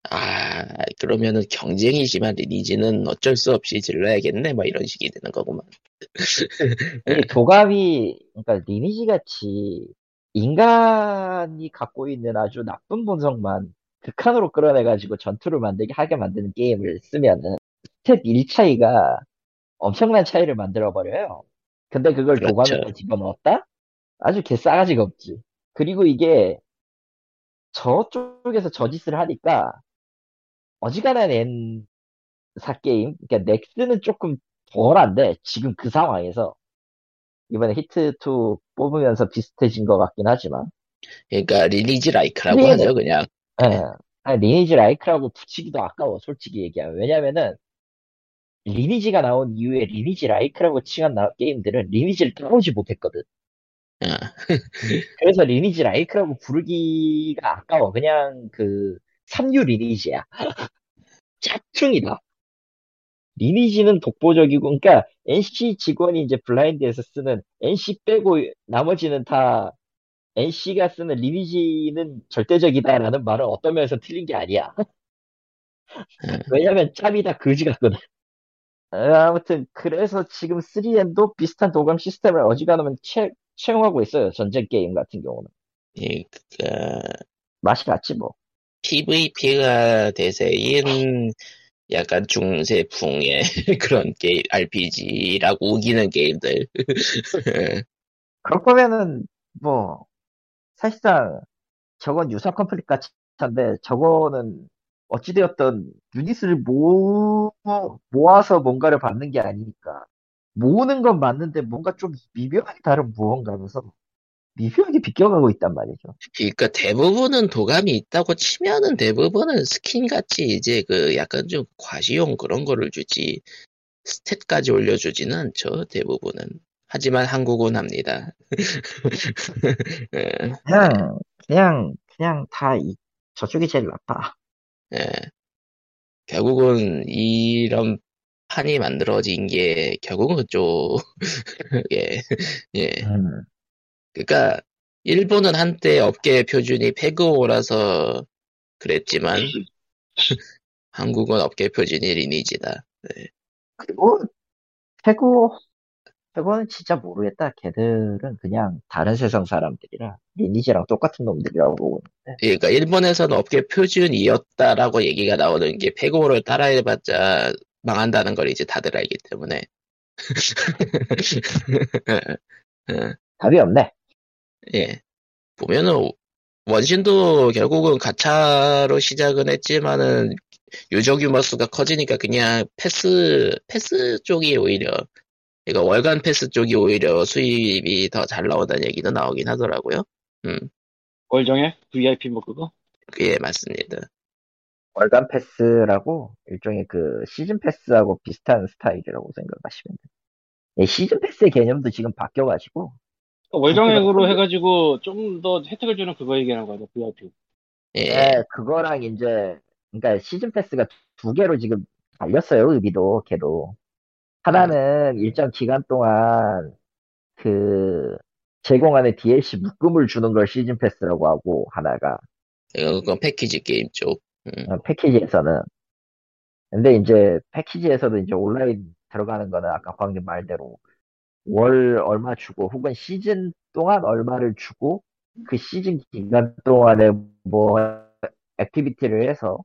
아 그러면은 경쟁이지만 리니지는 어쩔 수 없이 질러야겠네 뭐 이런 식이 되는 거구만. 이 도감이 그러니까 리니지 같이 인간이 갖고 있는 아주 나쁜 본성만 극한으로 끌어내가지고 전투를 만들게 하게 만드는 게임을 쓰면은 stat 1 차이가 엄청난 차이를 만들어 버려요. 근데 그걸 그렇죠. 도감에 집어넣었다? 아주 개싸가지가 없지. 그리고 이게 저쪽에서 저 짓을 하니까 어지간한 N사 게임, 그러니까 넥슨은 조금 덜한데 지금 그 상황에서 이번에 히트2 뽑으면서 비슷해진 것 같긴 하지만 그러니까 리니지 like라고 리니지- 하죠 그냥. 예. 아니, 리니지 like라고 붙이기도 아까워 솔직히 얘기하면 왜냐면은 리니지가 나온 이후에 리니지 like라고 칭한 나- 게임들은 리니지를 따오지 못했거든 어, 그래서 리니지 like라고 부르기가 아까워. 그냥 그 3류 리니지야. 짝퉁이다. 리니지는 독보적이고 그러니까 NC 직원이 이제 블라인드에서 쓰는 NC 빼고 나머지는 다 NC가 쓰는 리니지는 절대적이다라는 말은 어떤 면에서 틀린 게 아니야. 왜냐면 짭이 다 거지 같거든. 아무튼 그래서 지금 3M도 비슷한 도감 시스템을 어지간하면 채, 채용하고 있어요. 전쟁 게임 같은 경우는. 그러니까 맛이 같지 뭐. PVP가 대세인 약간 중세풍의 그런 게임 RPG라고 우기는 게임들. 그럴 거면은 뭐 사실상 저건 유사 complete 같은데 저거는 어찌되었던 유닛을 모, 모아서 뭔가를 받는 게 아니니까 모으는 건 맞는데 뭔가 좀 미묘하게 다른 무언가면서 미묘하게 비껴가고 있단 말이죠. 그러니까 대부분은 도감이 있다고 치면은 대부분은 스킨 같이 이제 그 약간 좀 과시용 그런 거를 주지 스탯까지 올려주지는 않죠 대부분은. 하지만 한국은 합니다. 예, 그냥 그냥 그냥 다 이, 저쪽이 제일 나빠. 예. 결국은 이런 판이 만들어진 게 결국은 그쪽 예, 예. 음, 그러니까 일본은 한때 업계 표준이 페그오라서 그랬지만 한국은 업계 표준이 리니지다. 그리고 태고 태고는 진짜 모르겠다. 걔들은 그냥 다른 세상 사람들이라 리니지랑 똑같은 놈들이라고 보고 있는데 그러니까 일본에서는 업계 표준이었다라고 얘기가 나오는 게 페그오를 따라해봤자 망한다는 걸 이제 다들 알기 때문에. 예. 답이 없네. 예. 보면은 원신도 결국은 가차로 시작은 했지만은 유저 규모 수가 커지니까 그냥 패스 패스 쪽이 오히려 그러니까 월간 패스 쪽이 오히려 수입이 더 잘 나온다는 얘기도 나오긴 하더라고요. 월정에 VIP 뭐 그거? 예, 맞습니다. 월간 패스라고 일종의 그 시즌 패스하고 비슷한 스타일이라고 생각하시면 돼요. 예, 시즌 패스의 개념도 지금 바뀌어가지고 월정액으로 그렇구나. 해가지고 좀 더 혜택을 주는 그거 얘기하는 거죠, VIP. 예. 예, 그거랑 이제 그러니까 시즌 패스가 두 개로 지금 달렸어요 의미도 걔도 하나는 일정 기간 동안 그 제공하는 DLC 묶음을 주는 걸 시즌 패스라고 하고 하나가 이거 그건 패키지 게임 쪽. 음. 어, 패키지에서는 근데 이제 패키지에서도 이제 온라인 들어가는 거는 아까 광님 말대로 월 얼마 주고 혹은 시즌 동안 얼마를 주고 그 시즌 기간 동안에 뭐 activity를 해서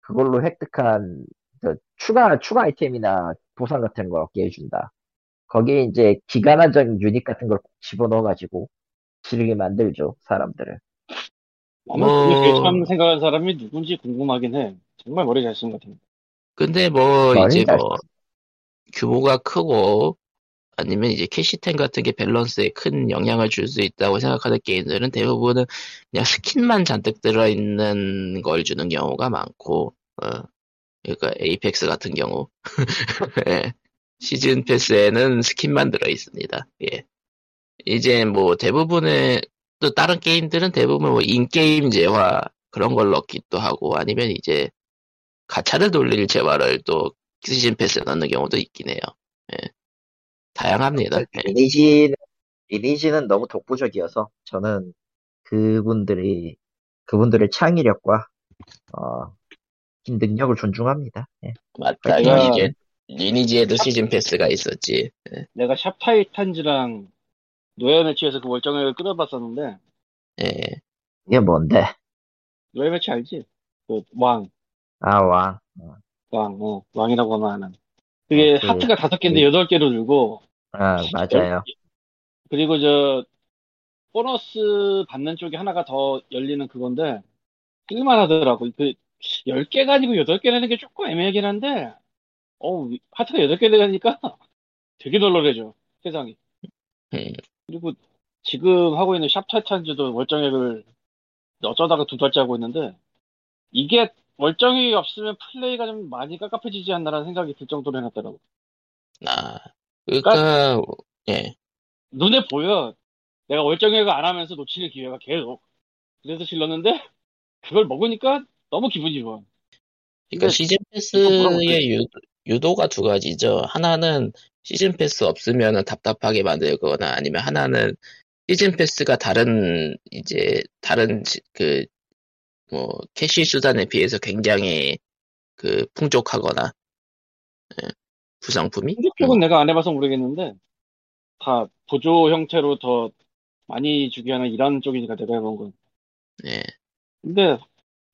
그걸로 획득한 저 추가 추가 아이템이나 보상 같은 걸 얻게 해준다. 거기에 이제 기간 한정 유닛 같은 걸 집어넣어가지고 지르게 만들죠 사람들을. 나는 뭐- 처음 생각한 사람이 누군지 궁금하긴 해. 정말 머리 잘 쓴 것 같아. 근데 뭐 이제 잘뭐 규모가 크고 아니면 이제 캐시템 같은 게 밸런스에 큰 영향을 줄 수 있다고 생각하는 게임들은 대부분은 그냥 스킨만 잔뜩 들어있는 걸 주는 경우가 많고, 어, 그러니까 에이펙스 같은 경우. 예. 시즌 패스에는 스킨만 들어 있습니다. 예. 이제 뭐 대부분의 또 다른 게임들은 대부분 뭐 인게임 재화 그런 걸 넣기도 하고 아니면 이제 가차를 돌릴 재화를 또 시즌 패스에 넣는 경우도 있긴 해요. 예. 다양합니다. 예. 리니지는 리니지는 너무 독보적이어서 저는 그분들이 그분들의 창의력과 어, 능력을 존중합니다. 예. 맞다. 리니지, 리니지에도 시즌 패스가 있었지. 예. 내가 샵 타이탄즈랑 노예 매치에서 그 월정액을 끌어봤었는데, 예. 이게 뭔데? 노예 매치 알지? 그 왕, 아 왕. 왕, 어, 왕이라고 하면 그게 아, 그- 하트가 다섯 개인데 그- 여덟 개로 들고, 아 맞아요. 그리고 저 보너스 받는 쪽에 하나가 더 열리는 그건데 쓸만 하더라고. 그 10개 가지고 8개 내는 게 조금 애매하긴 한데 어우 하트가 8개 되니까 되게 널널해져 세상이. 음. 그리고 지금 하고 있는 샵 타이탄즈도 월정액을 어쩌다가 두 달째 하고 있는데 이게 월정액이 없으면 플레이가 좀 많이 깝깝해지지 않나라는 생각이 들 정도로 해놨더라고. 아, 그니까, 예. 눈에 보여. 내가 월정액을 안 하면서 놓치는 기회가 계속. 그래서 질렀는데, 그걸 먹으니까 너무 기분이 좋아. 그러니까 근데 시즌. 패스의 유, 유도 가 두 가지죠. 하나는 시즌 패스 없으면 답답하게 만들거나 아니면 하나는 시즌 패스가 다른 이제 다른 지- 그뭐 cash 수단에 비해서 굉장히 그 풍족하거나 예, 구성품이 근데 쪽은 내가 안 해봐서 모르겠는데, 다 보조 형태로 더 많이 주게 하는 이런 쪽이니까 내가 해본 건. 예, 근데,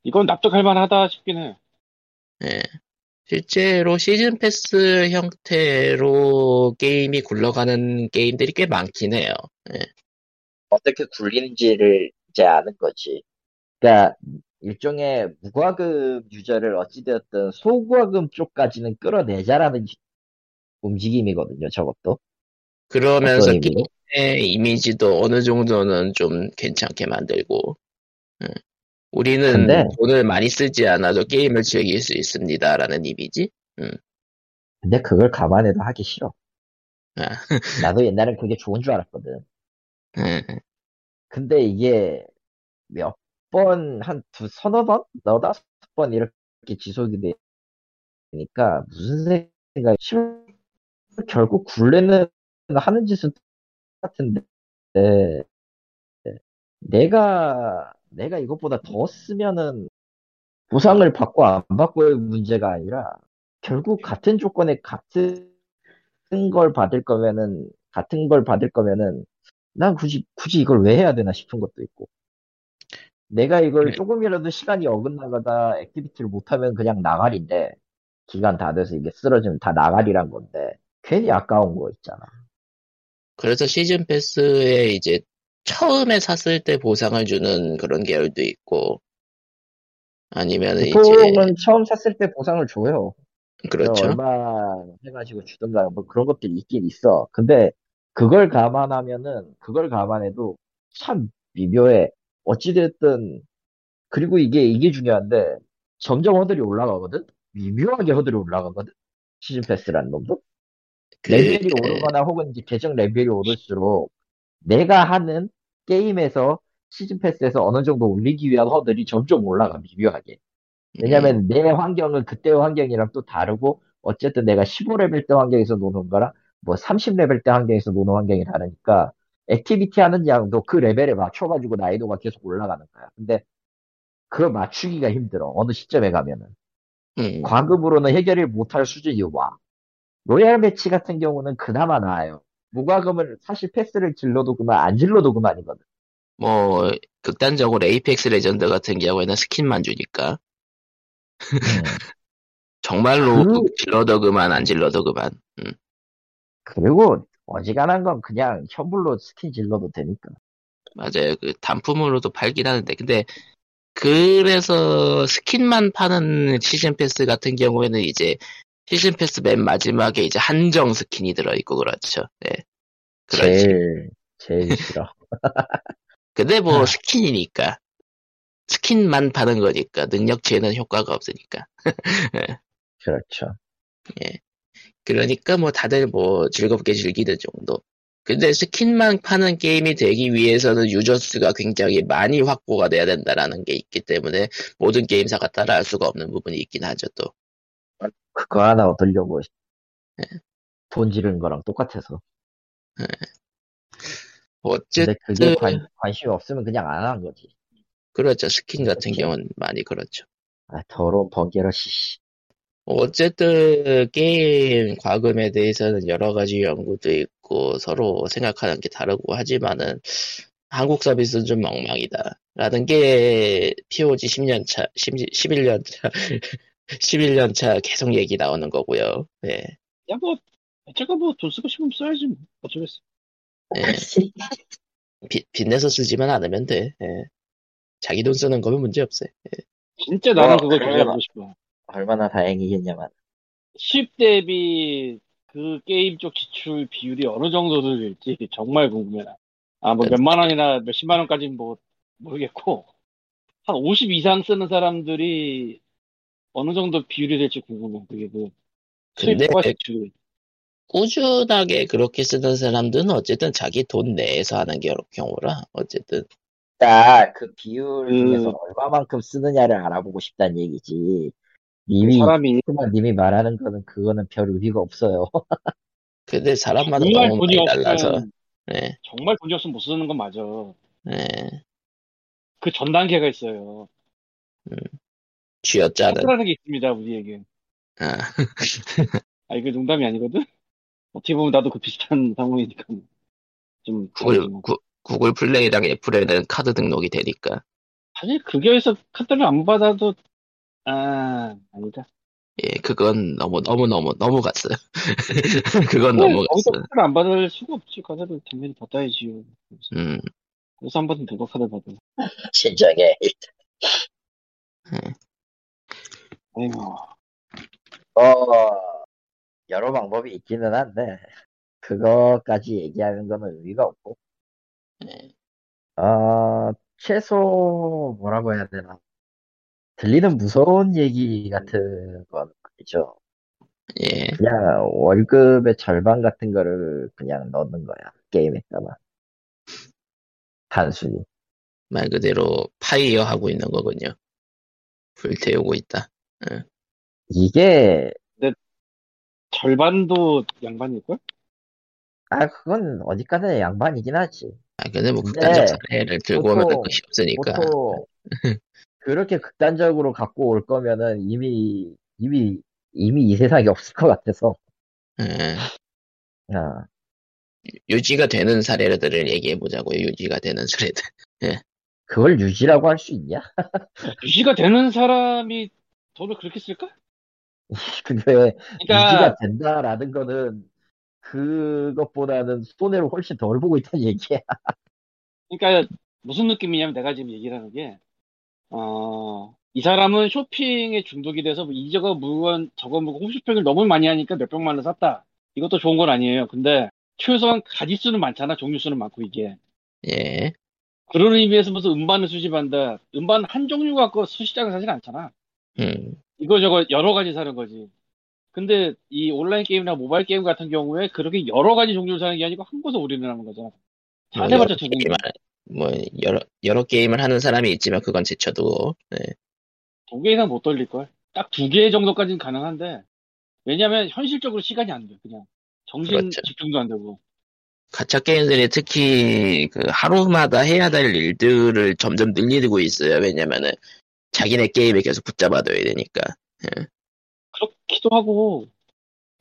이건 납득할 만하다 싶긴 해. 예. 실제로 시즌 패스 형태로 게임이 굴러가는 게임들이 꽤 많긴 해요. 어떻게 굴리는지를 이제 아는 거지. 그러니까 일종의 무과금 유저를 어찌되었든 소과금 쪽까지는 끌어내자라는 움직임이거든요. 저것도. 그러면서? 게임의 이미지도 어느 정도는 좀 괜찮게 만들고, 응. 우리는 근데- 돈을 많이 쓰지 않아도 게임을 즐길 수 있습니다라는 이미지? 근데 그걸 감안해도 하기 싫어. 아, 나도 옛날엔 그게 좋은 줄 알았거든. 응, 근데 이게 몇 번, 한 두, 서너 번? 너다섯 번 이렇게 지속이 되니까 무슨 생각이, 싫어. 결국 굴레는 하는 짓은 똑같은데, 내가, 내가 이것보다 더 쓰면은 보상을 받고 안 받고의 문제가 아니라 결국 같은 조건에 같은 걸 받을 거면은, 같은 걸 받을 거면은 난 굳이, 굳이 이걸 왜 해야 되나 싶은 것도 있고. 내가 이걸 그래. 조금이라도 시간이 어긋나거나 activity를 못하면 그냥 나가리인데, 기간 다 돼서 이게 쓰러지면 다 나가리란 건데, 괜히 아까운 거 있잖아. 그래서 시즌 패스에 이제 처음에 샀을 때 보상을 주는 그런 계열도 있고, 아니면 이제, 보통은 처음 샀을 때 보상을 줘요. 그렇죠. 얼마 해가지고 주든가 뭐 그런 것들이 있긴 있어. 근데 그걸 감안하면은, 그걸 감안해도 참 미묘해. 어찌됐든, 그리고 이게, 이게 중요한데, 점점 허들이 올라가거든? 미묘하게 허들이 올라가거든? 시즌 패스라는 놈도? 그, 레벨이 오르거나 혹은 이제 계정 레벨이 오를수록 내가 하는 게임에서 시즌 패스에서 어느 정도 올리기 위한 허들이 점점 올라가 미묘하게. 음, 왜냐면 내 환경은 그때의 환경이랑 또 다르고 어쨌든 내가 15레벨 때 환경에서 노는 거랑 뭐 30레벨 때 환경에서 노는 환경이 다르니까 activity 하는 양도 그 레벨에 맞춰가지고 난이도가 계속 올라가는 거야. 근데 그걸 맞추기가 힘들어. 어느 시점에 가면은. 음, 과금으로는 해결을 못할 수준이 와. 로얄 매치 같은 경우는 그나마 나아요. 무과금은 사실 패스를 질러도 그만, 안 질러도 그만이거든. 뭐 극단적으로 에이펙스 레전드 같은 경우에는 스킨만 주니까 정말로 그- 질러도 그만 안 질러도 그만. 음. 그리고 어지간한 건 그냥 현물로 스킨 질러도 되니까. 맞아요. 그 단품으로도 팔긴 하는데 근데 그래서 스킨만 파는 시즌 패스 같은 경우에는 이제 시즌 패스 맨 마지막에 이제 한정 스킨이 들어있고 그렇죠. 네. 그렇지. 제일, 제일 싫어. 근데 뭐 아. 스킨이니까 스킨만 파는 거니까 능력치에는 효과가 없으니까. 그렇죠. 그러니까 뭐 다들 뭐 즐겁게 즐기는 정도. 근데 스킨만 파는 게임이 되기 위해서는 유저 수가 굉장히 많이 확보가 돼야 된다라는 게 있기 때문에 모든 게임사가 따라할 수가 없는 부분이 있긴 하죠 또. 그거 하나 얻으려고 네. 돈 지르는 거랑 똑같아서. 어쨌든 근데 그게 관, 관심이 없으면 그냥 안 하는 거지. 그렇죠 스킨 같은 그렇죠. 경우는 많이 그렇죠. 아, 더러운 번개러시, 씨. 어쨌든 게임 과금에 대해서는 여러 가지 연구도 있고 서로 생각하는 게 다르고 하지만은 한국 서비스는 좀 엉망이다. 라는 게 POG 10년 차, 11년 차, 11년 차 계속 얘기 나오는 거고요. 네. 야, 뭐, 제가 뭐 돈 쓰고 싶으면 써야지. 뭐. 어쩌겠어. 네. 빚, 빚내서 쓰지만 않으면 돼. 네. 자기 돈 쓰는 거면 문제 없어요. 진짜 나는 어, 그걸. 조사해보고 싶어. 얼마나 다행이겠냐만. 수입 대비 그 게임 쪽 지출 비율이 어느 정도 될지 정말 궁금해. 아, 뭐 몇만 원이나 몇십만 원까지는 뭐 모르겠고, 한 50 이상 쓰는 사람들이 어느 정도 비율이 될지 궁금해. 그게 그 근데 수입과 지출. 꾸준하게 그렇게 쓰는 사람들은 어쨌든 자기 돈 내에서 하는 게 경우라, 어쨌든. 딱그 비율 음. 중에서 얼마만큼 쓰느냐를 알아보고 싶다는 얘기지. 님이, 사람이 그만 님이 말하는 거는 그거는 별 의미가 없어요. 근데 사람마다 정말 너무 돈이 많이 달라서, 네, 정말 돈이 없으면 못 쓰는 건 맞아. 네. 그 전 단계가 있어요. 쥐어짜는. 차트라는 게 있습니다, 우리에게. 아, 아, 이게 농담이 아니거든? 어떻게 보면 나도 그 비슷한 상황이니까. 좀, 구글. 구, 구글 플레이랑 애플에는 카드 등록이 되니까. 사실 그거에서 카드를 안 받아도, 아, 아니다. 예, 그건 너무, 너무, 너무, 너무 갔어요. 그건 네, 너무 갔어요. 카드를 안 받을 수가 없지. 카드를 당연히 받아야지요. 그래서, 음, 그래서 한 번은 누가 카드를 받아. 진정해. 아 어, 여러 방법이 있기는 한데, 그거까지 얘기하는 거는 의미가 없고, 예, 어, 최소, 뭐라고 해야 되나. 들리는 무서운 얘기 같은 건 있죠. 예, 그냥 월급의 절반 같은 거를 그냥 넣는 거야. 게임에다가. 단순히. 말 그대로 파이어 하고 있는 거군요. 불태우고 있다. 이게, 절반도 양반일걸? 아, 그건 어디까지나 양반이긴 하지. 아, 근데 뭐 근데 극단적 사례를 들고 오면 보통- 끝이 없으니까. 보통, 그렇게 극단적으로 갖고 올 거면은 이미, 이미, 이미 이 세상에 없을 것 같아서. 예, 아, 유지가 되는 사례들을 얘기해 보자고요. 유지가 되는 사례들. 그걸 유지라고 할 수 있냐? 유지가 되는 사람이 돈을 그렇게 쓸까? 근데 그러니까, 유지가 된다라는 거는 그것보다는 손해를 훨씬 덜 보고 있다는 얘기야. 그러니까 무슨 느낌이냐면 내가 지금 얘기를 하는 게, 어, 이 사람은 쇼핑에 중독이 돼서 뭐 이저거 물건 저거 물건 홈쇼핑을 너무 많이 하니까 몇백만 원 샀다. 이것도 좋은 건 아니에요. 근데 최소한 가지 수는 많잖아. 종류 수는 많고 이게. 예, 그런 의미에서 무슨 음반을 수집한다. 음반 한 종류 갖고 수시장을 사진 않잖아. 음, 이거 저거 여러 가지 사는 거지. 근데 이 온라인 게임이나 모바일 게임 같은 경우에 그렇게 여러 가지 종류를 사는 게 아니고 한 곳에 올인을 하는 거잖아. 뭐 자세봤자 여러 두 공기. 뭐 여러 여러 게임을 하는 사람이 있지만 그건 제쳐두고 네. 두개 이상 못 돌릴 걸. 딱 두 개 정도까지는 가능한데, 왜냐면 현실적으로 시간이 안 돼, 그냥. 정신 그렇죠. 집중도 안 되고. 가챠 게임들이 특히 그 하루마다 해야 될 일들을 점점 늘리고 있어요. 왜냐면은 자기네 게임에 계속 붙잡아둬야 되니까. 그렇기도 하고,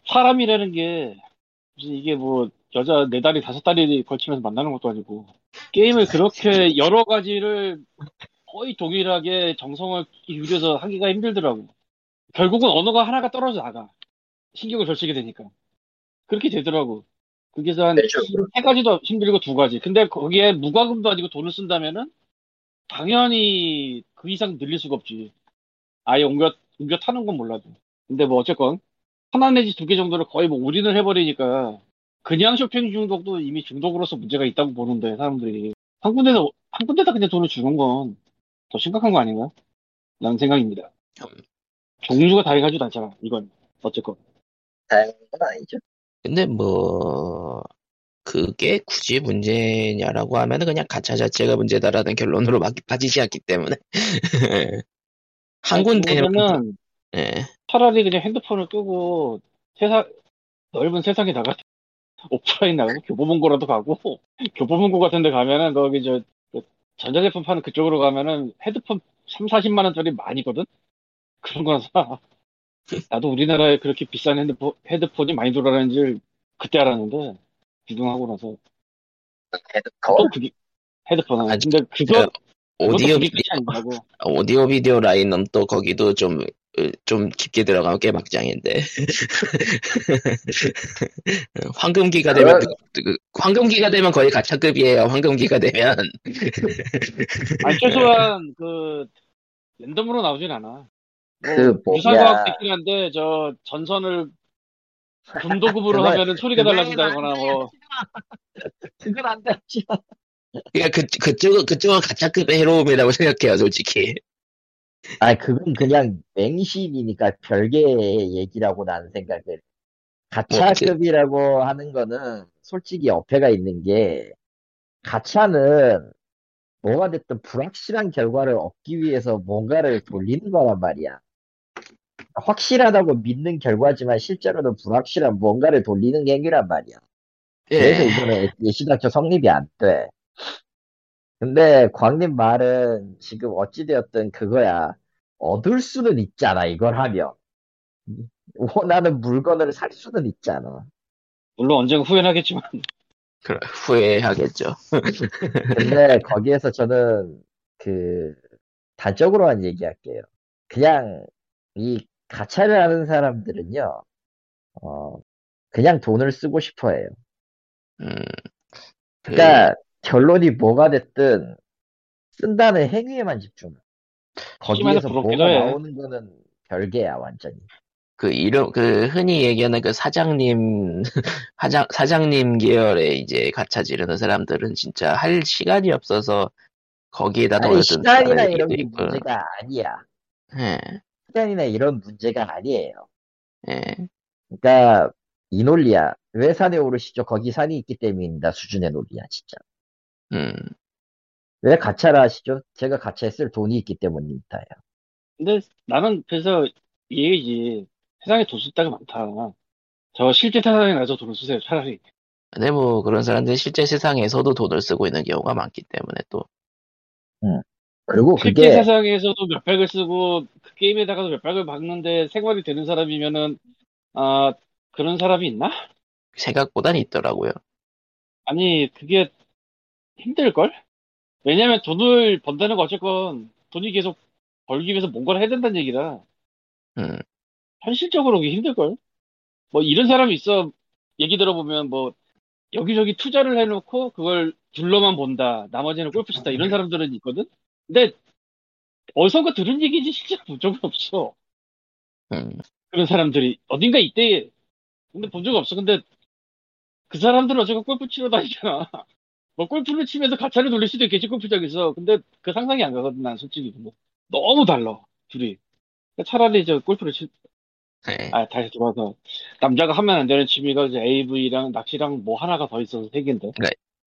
사람이라는 게, 무슨 이게 뭐, 여자 네 다리, 다섯 다리 걸치면서 만나는 것도 아니고, 게임을 그렇게 여러 가지를 거의 동일하게 정성을 기울여서 하기가 힘들더라고. 결국은 언어가 하나가 떨어져 나가. 신경을 덜 쓰게 되니까. 그렇게 되더라고. 그게 한세 가지도 힘들고 두 가지. 근데 거기에 무과금도 아니고 돈을 쓴다면은 당연히 그 이상 늘릴 수가 없지. 아예 옮겨, 옮겨 타는 건 몰라도. 근데 뭐 어쨌건 하나 내지 두 개 정도를 거의 뭐 올인을 해버리니까 그냥 쇼핑 중독도 이미 중독으로서 문제가 있다고 보는데 사람들이 한 군데서 한 군데다 그냥 돈을 주는 건 더 심각한 거 아닌가? 라는 생각입니다. 종류가 다양하지도 않잖아. 이건 어쨌건. 다양한 건 아니죠. 근데 뭐 그게 굳이 문제냐라고 하면은 그냥 가챠 자체가 문제다라는 결론으로 막 빠지지 않기 때문에 한 군데는 예. 차라리 그냥 핸드폰을 끄고 세상 넓은 세상에 나가 오프라인 나가고 교보문고라도 가고 교보문고 같은 데 가면은 거기 저그 전자제품 파는 그쪽으로 가면은 헤드폰 3, 40만 원짜리 많이거든? 그런 거나 사. 나도 우리나라에 그렇게 비싼 핸드폰, 헤드폰이 많이 돌아다니는 줄 그때 알았는데 구경하고 나서 헤드폰? 또 그게 헤드폰 아직 근데 그거 그 오디오 비디오, 아니라고 오디오 비디오 라인은 또 거기도 좀, 으, 좀 깊게 들어가면 꽤 막장인데. 황금기가 되면, 그런- 그- 그- 황금기가 되면 거의 가차급이에요. 황금기가 되면. 아니 최소한 그 랜덤으로 나오진 않아. 그뭐 유사과학. 됐긴 한데 저 전선을 군도급으로 그건- 하면은 소리가 달라진다거나 안뭐 그건 안 되지. 그러니까 그, 그쪽은, 그쪽은 가차급의 해로움이라고 생각해요, 솔직히. 아, 그건 그냥 맹신이니까 별개의 얘기라고 나는 생각을. 가차급이라고 하는 거는 솔직히 어폐가 있는 게, 가차는 뭐가 됐든 불확실한 결과를 얻기 위해서 뭔가를 돌리는 거란 말이야. 확실하다고 믿는 결과지만 실제로는 불확실한 뭔가를 돌리는 행위란 말이야. 그래서 예. 이거는 예시당초 성립이 안 돼. 근데 광님 말은 지금 어찌되었든 그거야. 얻을 수는 있잖아, 이걸 하면. 원하는 물건을 살 수는 있잖아. 물론 언젠가 후회하겠지만 그래, 후회하겠죠. 근데 거기에서 저는 그 단적으로만 얘기할게요. 그냥 이 가차를 하는 사람들은요, 어, 그냥 돈을 쓰고 싶어 해요. 음, 그, 그러니까 결론이 뭐가 됐든 쓴다는 행위에만 집중. 거기에서 뭐가 해. 나오는 거는 별개야 완전히. 그 이름 그 흔히 얘기하는 그 사장님 사장 사장님 계열의 이제 가차 지르는 사람들은 진짜 할 시간이 없어서 거기에다 돈을 시간이나 든다는 이런 게 문제가 아니야. 예, 시간이나 이런 문제가 아니에요. 예. 그러니까 이 논리야. 왜 산에 오르시죠? 거기 산이 있기 때문입니다. 수준의 논리야 진짜. 음, 왜 가차를 하시죠? 제가 가차에 쓸 돈이 있기 때문입니다요. 근데 나는 그래서 이 얘기지 세상에 돈 쓸 데가 많다 저 실제 세상에 나서 돈을 쓰세요 차라리 근데 뭐 그런 사람들이 실제 세상에서도 돈을 쓰고 있는 경우가 많기 때문에 또 그리고 실제 그게 세상에서도 몇백을 쓰고 그 게임에다가도 몇백을 박는데 생활이 되는 사람이면은 아 그런 사람이 있나? 생각보단 있더라고요. 아니 그게 힘들걸? 왜냐면 돈을 번다는 거 어쨌건 돈이 계속 벌기 위해서 뭔가를 해야 된다는 얘기라 음, 현실적으로 그게 힘들걸? 뭐 이런 사람이 있어 얘기 들어보면 뭐 여기저기 투자를 해놓고 그걸 둘러만 본다 나머지는 골프 친다 이런 사람들은 있거든? 근데 어디선가 들은 얘기지 실제로 본 적은 없어 음, 그런 사람들이 어딘가 있대 근데 본 적 없어 근데 그 사람들은 어쨌건 골프 치러 다니잖아 뭐 골프를 치면서 가차를 돌릴 수도 있겠지 골프장에서 근데 그 상상이 안 가거든 난 솔직히 근데 너무 달라 둘이 차라리 저 골프를 치 네. 아, 다시 돌아서. 남자가 하면 안 되는 취미가 이제 AV랑 낚시랑 뭐 하나가 더 있어서 세 개인데.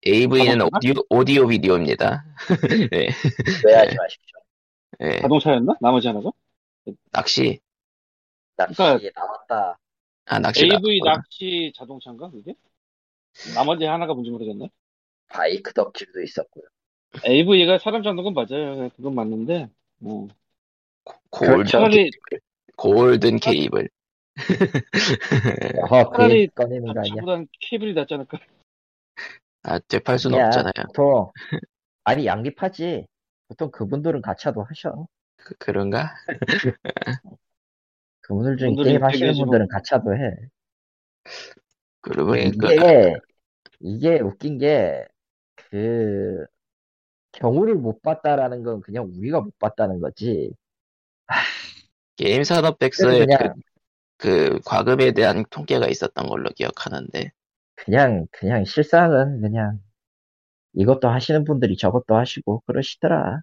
AV는 자동차가? 오디오, 오디오 비디오입니다. 네. 오해하지 마십시오. 네. 자동차였나? 나머지 하나가? 낚시. 낚시 그러니까- 나왔다. 아, 낚시. AV 나왔구나. 낚시 자동차인가 그게? 나머지 하나가 뭔지 모르겠네. 바이크 덕질도 있었고요. AV가 사람 잡는 건 맞아요. 그건 맞는데. 어. 골든, 그렇죠. 차라리 골든 케이블. 어, 그 차라리 얘기 꺼내는 거 아니야? 차보단 케이블이 낫지 않을까? 아, 되팔 수는 야, 없잖아요. 보통 아니 양립하지. 보통 그분들은 가차도 하셔. 그, 그런가? 그분들 중에 게임 하시는 되게 분들은 가차도 해. 그러고 보니까 이게 이게 웃긴 게 그 경우를 못 봤다라는 건 그냥 우리가 못 봤다는 거지. 게임 산업 백서에 그냥 그, 그 과금에 대한 통계가 있었던 걸로 기억하는데 그냥 그냥 실상은 그냥 이것도 하시는 분들이 저것도 하시고 그러시더라.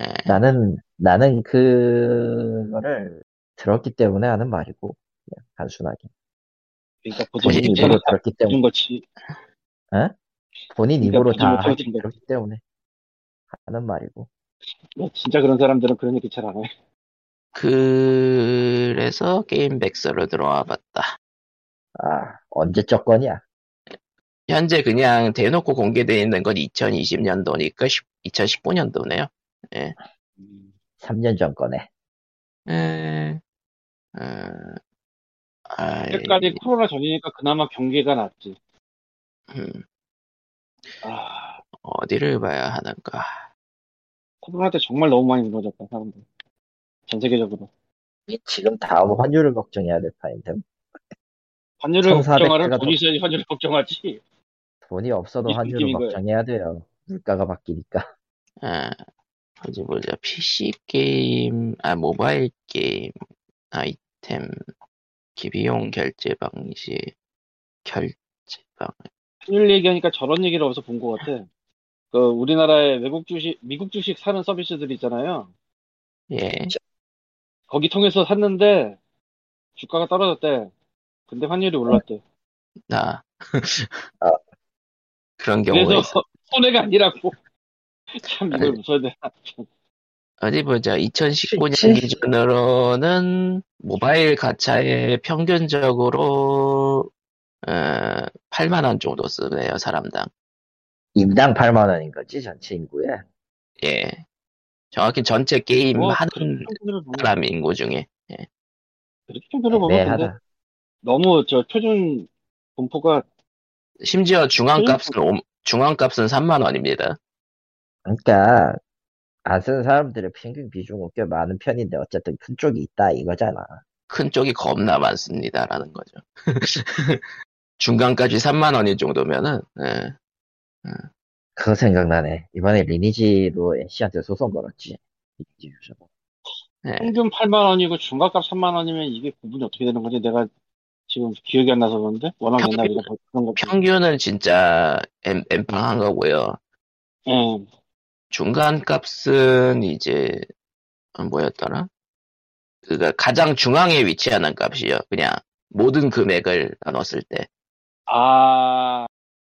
예. 나는 나는 그거를 들었기 때문에 하는 말이고 그냥 단순하게 그러니까 본인 입으로 들었기 때문에 는 거지. 본인 그러니까 입으로 다. 그렇기 때문에 하는 말이고 뭐 진짜 그런 사람들은 그런 얘기 잘 안 해. 그래서 게임 백서로 들어와 봤다. 아 언제적 거냐? 현재 그냥 대놓고 공개되어 있는 건 2020년도니까 2019년도네요. 3년 전 거네. 에, 어, 아이, 그때까지 코로나 전이니까 그나마 경계가 났지. 음, 아, 어디를 봐야 하는가. 코로나 때 정말 너무 많이 무너졌다, 사람들. 전 세계적으로. 지금 다음 환율을 걱정해야 될 판인데 환율을 1400 걱정하라 가 돈이 있어야지 환율을 걱정하지. 돈이 없어도 이 환율을. 걱정해야 돼요. 물가가 바뀌니까. 아, 어디 보자. PC 게임, 아, 모바일 게임, 아이템, 기비용 결제 방식, 결제 방, 환율 얘기하니까 저런 얘기를 어디서 본 것 같아. 그, 우리나라에 외국 주식, 미국 주식 사는 서비스들 있잖아요. 예, 거기 통해서 샀는데, 주가가 떨어졌대. 근데 환율이 올랐대. 나. 아. 그런 경우가 그래서 있어. 손해가 아니라고. 참, 이걸. 웃어야 되나. 어디 보자. 2019년 실- 기준으로는 모바일 가차에 평균적으로 어, 8만 원 정도 쓰네요, 사람당. 인당 8만 원인 거지 전체 인구에. 예. 정확히 전체 게임 뭐, 하는 보면, 사람 인구 중에. 그렇게 평균을 보면 근데 애매하다. 너무 저 표준 분포가 심지어 중앙값은 오- 중앙값은 3만 원입니다. 그러니까 안 쓰는 사람들의 평균 비중은 꽤 많은 편인데 어쨌든 큰 쪽이 있다 이거잖아. 큰 쪽이 겁나 많습니다라는 거죠. 중간까지 3만 원일 정도면은 예. 그거 생각나네. 이번에 리니지로 NC한테 소송 걸었지. 리니지 유저가. 예. 평균 8만 원이고 중간값 3만 원이면 이게 구분이 어떻게 되는 건지 내가 지금 기억이 안 나서 그런데 워낙 평균- 옛날이라 그런 거. 평균은 진짜 엠, 엠빵한 거고요. 예. 중간 값은 이제 어, 뭐였더라? 그가 가장 중앙에 위치하는 값이요. 그냥 모든 금액을 나눴을 때. 아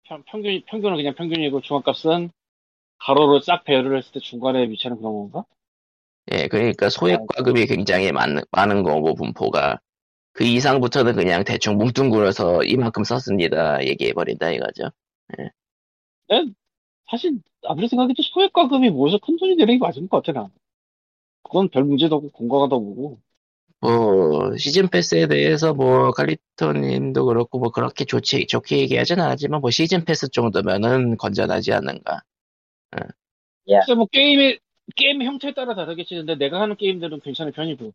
평, 평균 평균은 그냥 평균이고 중간값은 가로로 싹 배열을 했을 때 중간에 위치하는 그런 건가? 예, 그러니까 소액 과금이 굉장히 많은, 많은 거고, 분포가. 그 이상부터는 그냥 대충 뭉뚱그려서 이만큼 썼습니다. 얘기해버린다 이거죠. 사실 아무리 생각해도 소액과금이 모여서 큰 돈이 되는 게 맞은 것 같아 나. 그건 별 문제도 없고 건강하다고 보고. 뭐, 시즌 패스에 대해서 뭐, 칼리토님도 그렇고, 뭐, 그렇게 좋지, 좋게 얘기하진 않았지만, 뭐, 시즌 패스 정도면은 건전하지 않는가. 근데 뭐 게임의 게임 형태에 따라 다르겠지. 근데 내가 하는 게임들은 괜찮은 편이고.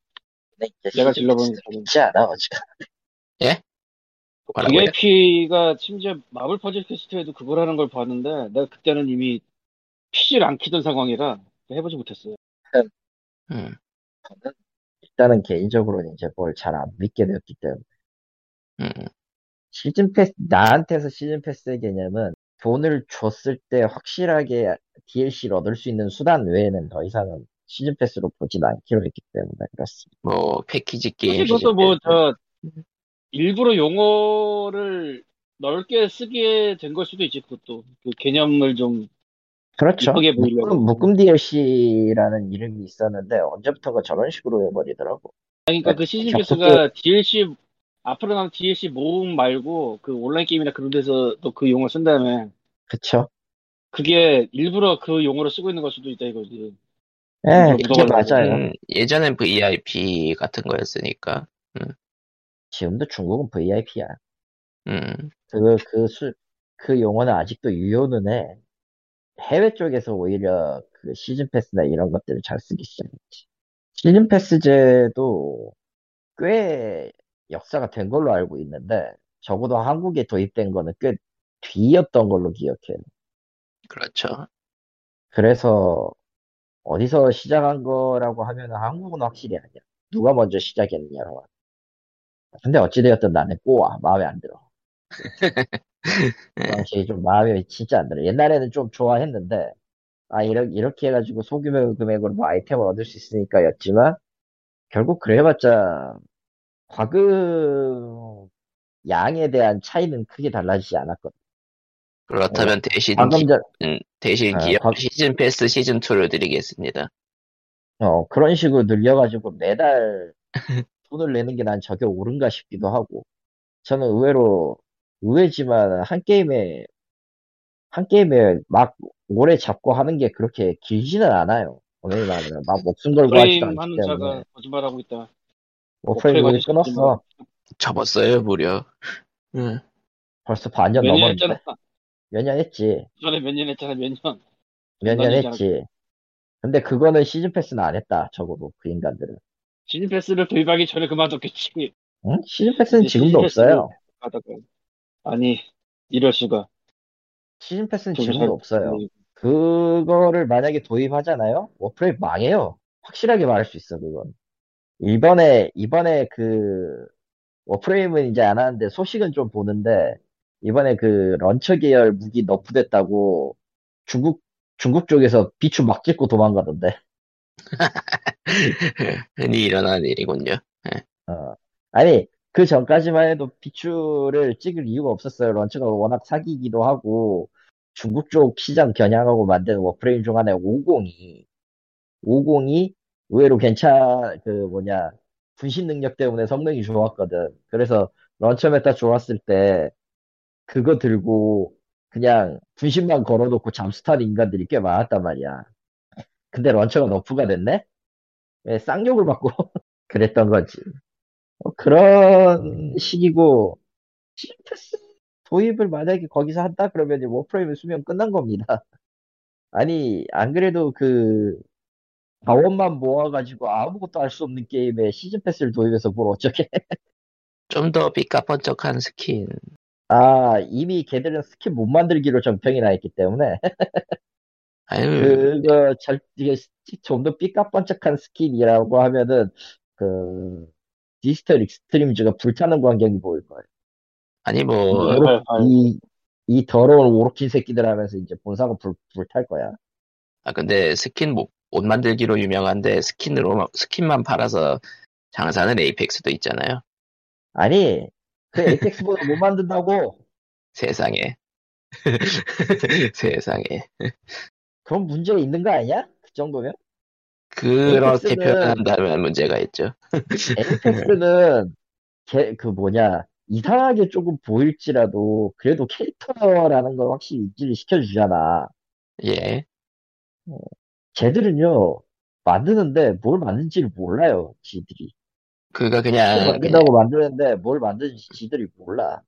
근데 이제 내가 거는. 있지 않아 어지간. 뭐라고요? VIP가 심지어 마블 퍼즐 퀘스트에도 그걸 하는 걸 봤는데 내가 그때는 이미 PC를 안 키던 상황이라 해보지 못했어요. 음, 저는 일단은 개인적으로는 이제 뭘 잘 안 믿게 되었기 때문에 음, 시즌 패스 나한테서 시즌 패스의 개념은 돈을 줬을 때 확실하게 DLC를 얻을 수 있는 수단 외에는 더 이상은 시즌 패스로 보진 않기로 했기 때문에 그렇습니다. 뭐 패키지 게임 그것도 뭐, 저, 일부러 용어를 넓게 쓰게 된 걸 수도 있지, 그것도. 그 개념을 좀, 그렇죠. 보이려고. 묶음, 묶음 DLC라는 이름이 있었는데 언제부턴가 저런 식으로 해버리더라고. 그러니까 그 시즌 패스가 DLC, 앞으로 나온 DLC 모음 말고, 그 온라인 게임이나 그런 데서도 그 용어 쓴다면, 그쵸? 그게 일부러 그 용어를 쓰고 있는 걸 수도 있다 이거지. 예, 좀 그게. 맞아요. 음, 예전엔 VIP 같은 거였으니까 지금도 중국은 VIP야. 음, 그, 그 수, 그 용어는 아직도 유효는 해. 해외 쪽에서 오히려 그 시즌 패스나 이런 것들을 잘 쓰기 시작했지. 시즌 패스제도 꽤 역사가 된 걸로 알고 있는데, 적어도 한국에 도입된 거는 꽤 뒤였던 걸로 기억해요. 그렇죠. 그래서 어디서 시작한 거라고 하면 한국은 확실히 아니야. 누가 먼저 시작했느냐로. 근데 어찌되었든 나는 꼬아. 마음에 안 들어. 그 당시에 좀 마음에 진짜 안 들어. 옛날에는 좀 좋아했는데, 아, 이렇게, 이렇게 해가지고 소규모 금액으로 뭐 아이템을 얻을 수 있으니까 였지만, 결국 그래봤자, 과금 양에 대한 차이는 크게 달라지지 않았거든. 그렇다면 대신 과금 기, 전, 음, 대신 아, 기업 과- 시즌 패스 시즌 2를 드리겠습니다. 어, 그런 식으로 늘려가지고 매달 돈을 내는 게 난 저게 옳은가 싶기도 하고. 저는 의외로, 의외지만 한 게임에, 한 게임에 막 오래 잡고 하는 게 그렇게 길지는 않아요. 왜냐면 막 목숨 걸고 하지도 않기 하는 때문에. 자가 거짓말하고 있다. 워프레임 워프레임 우리 아저씨 끊었어. 접었어요 무려. 음, 벌써 반년 년 넘었는데? 했잖아. 몇 년 했지. 전에 몇 년 했잖아, 몇 년. 몇 년. 했지. 근데 그거는 시즌 패스는 안 했다. 적어도 그 인간들은. 시즌 패스를 도입하기 전에 그만뒀겠지. 응? 시즌 패스는 지금도 시즌 없어요. 아니, 이럴 수가. 시즌 패스는 좀 지금도 잘- 없어요. 그거를 만약에 도입하잖아요? 워프레임 망해요. 확실하게 말할 수 있어, 그건. 이번에, 이번에 그, 워프레임은 이제 안 하는데 소식은 좀 보는데, 이번에 그 launcher 계열 무기 nerf됐다고 중국, 중국 쪽에서 비추 막 찍고 도망가던데. 흔히 일어나는 일이군요. 어. 아니, 그 전까지만 해도 비추를 찍을 이유가 없었어요. launcher가 워낙 사기이기도 하고, 중국 쪽 시장 겨냥하고 만든 워프레임 중 하나의 502. 502 의외로 괜찮, 그 뭐냐, 분신 능력 때문에 성능이 좋았거든. 그래서 launcher meta 좋았을 때, 그거 들고 그냥 분신만 걸어놓고 잠수타는 인간들이 꽤 많았단 말이야. 근데 launcher가 nerf가 됐네? 왜 쌍욕을 받고 그랬던 거지. 어, 그런 식이고, 시패스 도입을 만약에 거기서 한다 그러면 워프레임의 수명 끝난 겁니다. 아니, 안 그래도 그, 자원만 모아가지고 아무것도 할 수 없는 게임에 시즌 패스를 도입해서 뭘 어쩌게. 좀 더 삐까뻔쩍한 스킨. 아, 이미 걔들은 스킨 못 만들기로 정평이 나 있기 때문에, 아유, 그거 절, 이게 좀 더 삐까뻔쩍한 스킨이라고 하면은, 그, 디지털 익스트림즈가 불타는 광경이 보일 거예요. 아니 네, 뭐 발, 발. 이, 이 더러운 오로킨 새끼들 하면서 이제 본사가 불, 불탈 거야. 아 근데 스킨 못, 옷 만들기로 유명한데 스킨으로 막- 스킨만 팔아서 장사는 에이펙스도 있잖아요. 아니, 그 에이펙스보다 못 만든다고? 세상에. 세상에. 그런 문제가 있는 거 아니야? 그 정도면? 그렇게 표현한다면 문제가 있죠. 에이펙스는, 걔, 그 뭐냐, 이상하게 조금 보일지라도, 그래도 캐릭터라는 걸 확실히 인지를 시켜주잖아. 예. 쟤들은요, 만드는데 뭘 만든지를 몰라요, 지들이. 그가 그냥, 그냥 만든다고 만드는데 뭘 만드는지 지들이 몰라.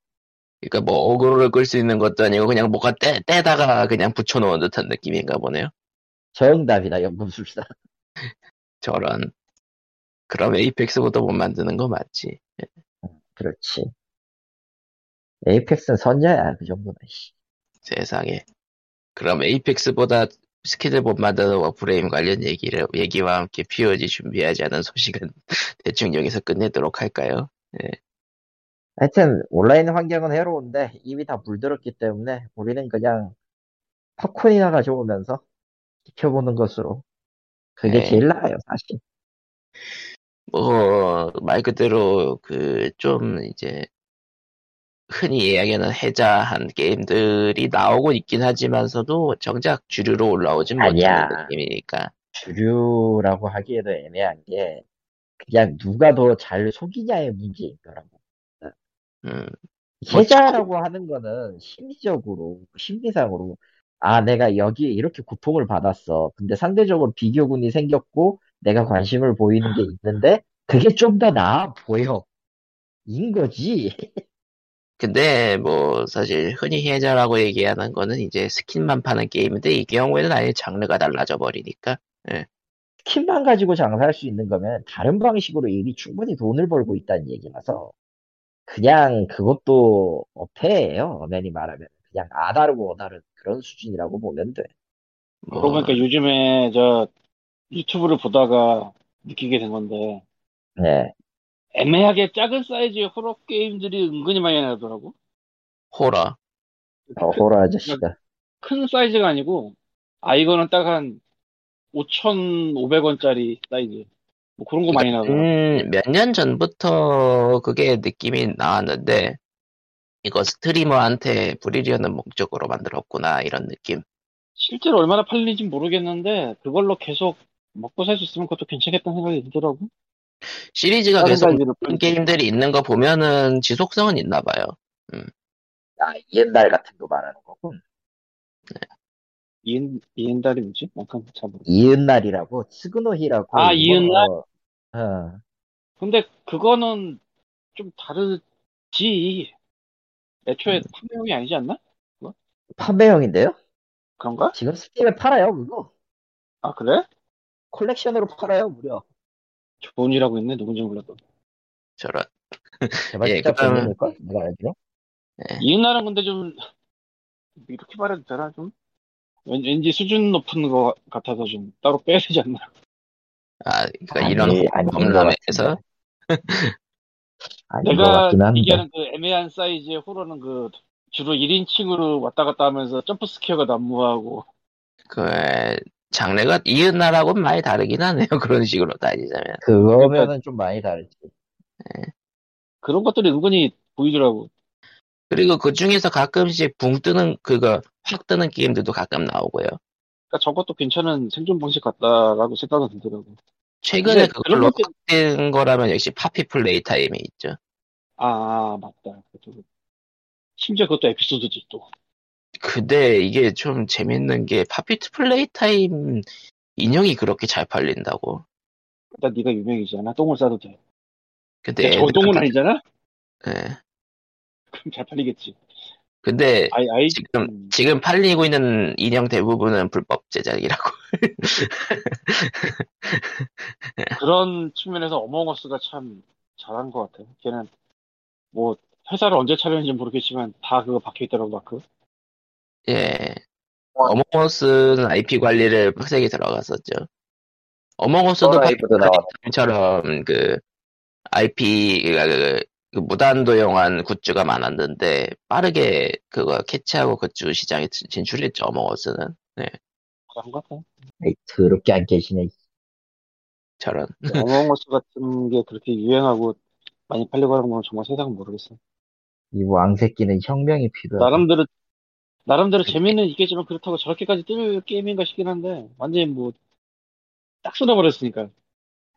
그러니까 뭐 어그로를 끌 수 있는 것도 아니고 그냥 뭐가 떼, 떼다가 그냥 붙여놓은 듯한 느낌인가 보네요. 정답이다, 연금술사. 저런. 그럼 에이펙스보다 못 만드는 거 맞지? 그렇지. 에이펙스는 선녀야, 그 정도는. 씨. 세상에. 그럼 에이펙스보다 스킨을 못 만드는 워프레임 관련 얘기를, 얘기와 함께 POG 준비하지 않은 소식은 대충 여기서 끝내도록 할까요? 하여튼, 온라인 환경은 해로운데, 이미 다 물들었기 때문에, 우리는 그냥 팝콘이나 가져오면서 지켜보는 것으로 그게 네. 제일 나아요, 사실. 뭐, 말 그대로, 그, 좀, 이제, 흔히 이야기하는 해자한 게임들이 나오고 있긴 하지만서도 정작 주류로 올라오진 아니야. 못하는 느낌이니까. 주류라고 하기에도 애매한 게, 그냥 누가 더 잘 속이냐의 문제인 거라고. 음, 뭐 해자라고 하는 거는 심리적으로, 심리상으로, 아, 내가 여기에 이렇게 고통을 받았어. 근데 상대적으로 비교군이 생겼고, 내가 관심을 보이는 게 있는데, 그게 좀 더 나아 보여. 인 거지. 근데, 뭐, 사실, 흔히 해자라고 얘기하는 거는 이제 스킨만 파는 게임인데, 이 경우에는 아예 장르가 달라져 버리니까. 스킨만 가지고 장사할 수 있는 거면, 다른 방식으로 이미 충분히 돈을 벌고 있다는 얘기라서, 그냥 그것도 어폐예요. 엄연히 말하면. 그냥 아다르고 어다른 그런 수준이라고 보면 돼. 뭐, 그러고 보니까 요즘에 저 유튜브를 보다가 느끼게 된 건데 네. 애매하게 작은 사이즈의 호러 게임들이 은근히 많이 나더라고. 호러. 어, 호러 아저씨가. 큰 사이즈가 아니고 아 이거는 딱 한 5,500원짜리 사이즈. 뭐 그런 거 많이 나더라고. 음, 몇 년 전부터 그게 느낌이 나왔는데, 이거 스트리머한테 부리려는 목적으로 만들었구나, 이런 느낌. 실제로 얼마나 팔리는지 모르겠는데 그걸로 계속 먹고 살 수 있으면 그것도 괜찮겠다는 생각이 들더라고. 시리즈가 계속 게임들이 있는 거 보면은 지속성은 있나 봐요. 아, 옛날 같은 거 말하는 거군. 이엔 이엔달이 뭐지? 약간 잘 모르. 이은날이라고, 스그노히라고. 아, 이거, 이은날? 어, 근데 그거는 좀 다르지. 애초에 판매용이 아니지 않나? 판매형인데요? 그런가? 지금 스팀에 팔아요, 그거. 아 그래? 콜렉션으로 팔아요, 무려. 좋은이라고 있네 누군지 몰라도. 저런. 제발 예, 그다음- 본인일걸? 내가 알기로? 이은날은 근데 좀 이렇게 말해도 되나 좀? 왠, 왠지 수준 높은 거 같아서 좀 따로 빼야 되지 않나? 아, 그러니까 아니, 이런 것 범람에서 것 내가. 얘기하는 그 애매한 사이즈의 호러는 그 주로 1인칭으로 왔다 갔다 하면서 점프 스퀘어가 난무하고 그 장르가 이은나라고는 많이 다르긴 하네요. 그런 식으로 따지자면. 그거면은 좀 많이 다르지. 그런 것들이 은근히 보이더라고. 그리고 그 중에서 가끔씩 붕 뜨는 그거 확 뜨는 게임들도 가끔 나오고요. 그러니까 저것도 괜찮은 생존 방식 같다라고 생각은 들더라고. 최근에 그걸로 것들- 확뜬 거라면 역시 파피 플레이 타임이 있죠. 아, 아, 맞다. 심지어 그것도 에피소드지 또. 근데 이게 좀 재밌는 게 파피 플레이 타임 인형이 그렇게 잘 팔린다고. 일단 네가 유명이잖아. 똥을 싸도 돼. 근데 저건 똥은 애들한테- 아니잖아? 예. 그럼 잘 팔리겠지. 근데 아이, 아이, 지금 음, 지금 팔리고 있는 인형 대부분은 불법 제작이라고. 그런 측면에서 어몽어스가 참 잘한 것 같아. 걔는 뭐 회사를 언제 차렸는지 모르겠지만 다 그거 박혀 있더라고 마크. 예. 어몽어스는 IP 관리를 빡세게 들어갔었죠. 어몽어스도. 처럼 그 IP 그, 그, 그 무단도 용한 굿즈가 많았는데 빠르게 그거 캐치하고 굿즈 시장에 진- 진출했죠 어몽어스는. 네, 그런 것 같아. 에이, 더럽게 안 계시네. 저런. 어몽어스 같은 게 그렇게 유행하고 많이 팔리고 하는 건 정말 세상은 모르겠어. 이 왕새끼는 혁명이 필요하다. 나름대로 나름대로 재미는 있겠지만 그렇다고 저렇게까지 뜰 게임인가 싶긴 한데 완전히 뭐 딱 쏟아버렸으니까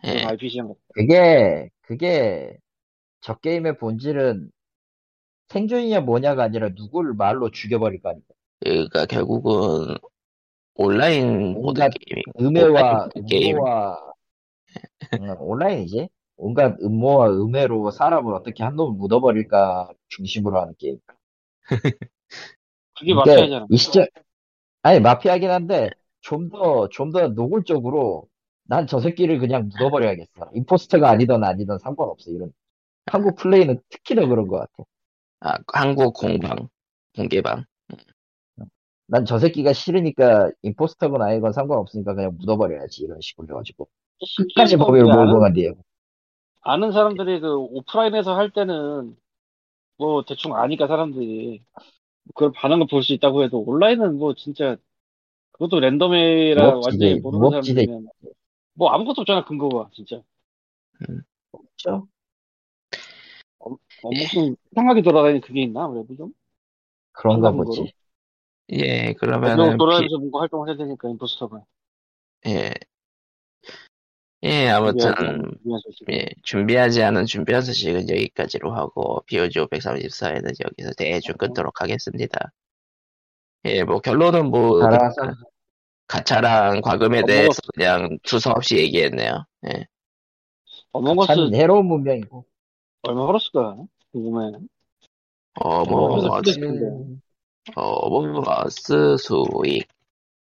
예. 그게, 그게, 저 게임의 본질은 생존이냐 뭐냐가 아니라 누구를 말로 죽여버릴 거 아니야. 그러니까 결국은 온라인 온갖 게임이 음해와, 게임. 음모와, 응, 온라인이지? 온갖 음모와 음해로 사람을 어떻게 한 놈을 묻어버릴까 중심으로 하는 게임. 그게 마피아잖아. 이 시점, 아니, 마피아긴 한데, 좀 더, 좀 더 노골적으로, 난 저 새끼를 그냥 묻어버려야겠어. 임포스터가 아니든 아니든 상관없어. 이런. 한국 플레이는 특히 더 그런 것 같아. 아, 한국 공방 공개방. 난 저 새끼가 싫으니까 임포스터건 아니건 상관없으니까 그냥 묻어버려야지. 이런 식으로 해가지고. 끝까지 법위를 몰고 간 뒤에. 아는 사람들이 그 오프라인에서 할 때는 뭐 대충 아니까 사람들이 그걸 반응을 볼 수 있다고 해도 온라인은 뭐 진짜 그것도 랜덤이라 무법지대, 완전히 모르는. 사람들이면 뭐 아무것도 없잖아 근거가 진짜. 없죠? 어, 무슨 이상하게 돌아다니는 그게 있나 그래도 좀. 그런가 보지. 예, 그냥 그러면은, 비- 돌아다니면서 뭔가 활동을 해야 되니까 임포스터가. 예. 예, 아무튼, 미안 소식. 예, 준비하지 않은 준비한 소식은 여기까지로 하고, POG 534에는 여기서 대충 끊도록 하겠습니다. 예, 뭐, 결론은 뭐, 알아서 그 가차랑 과금에 어, 대해서 그냥 두서없이 얘기했네요. 예. 어몽어스 참 새로운 문명이고. 얼마 벌었을까? 궁금해. 어몽어스, 어몽어스 근데. 어몽어스 수익.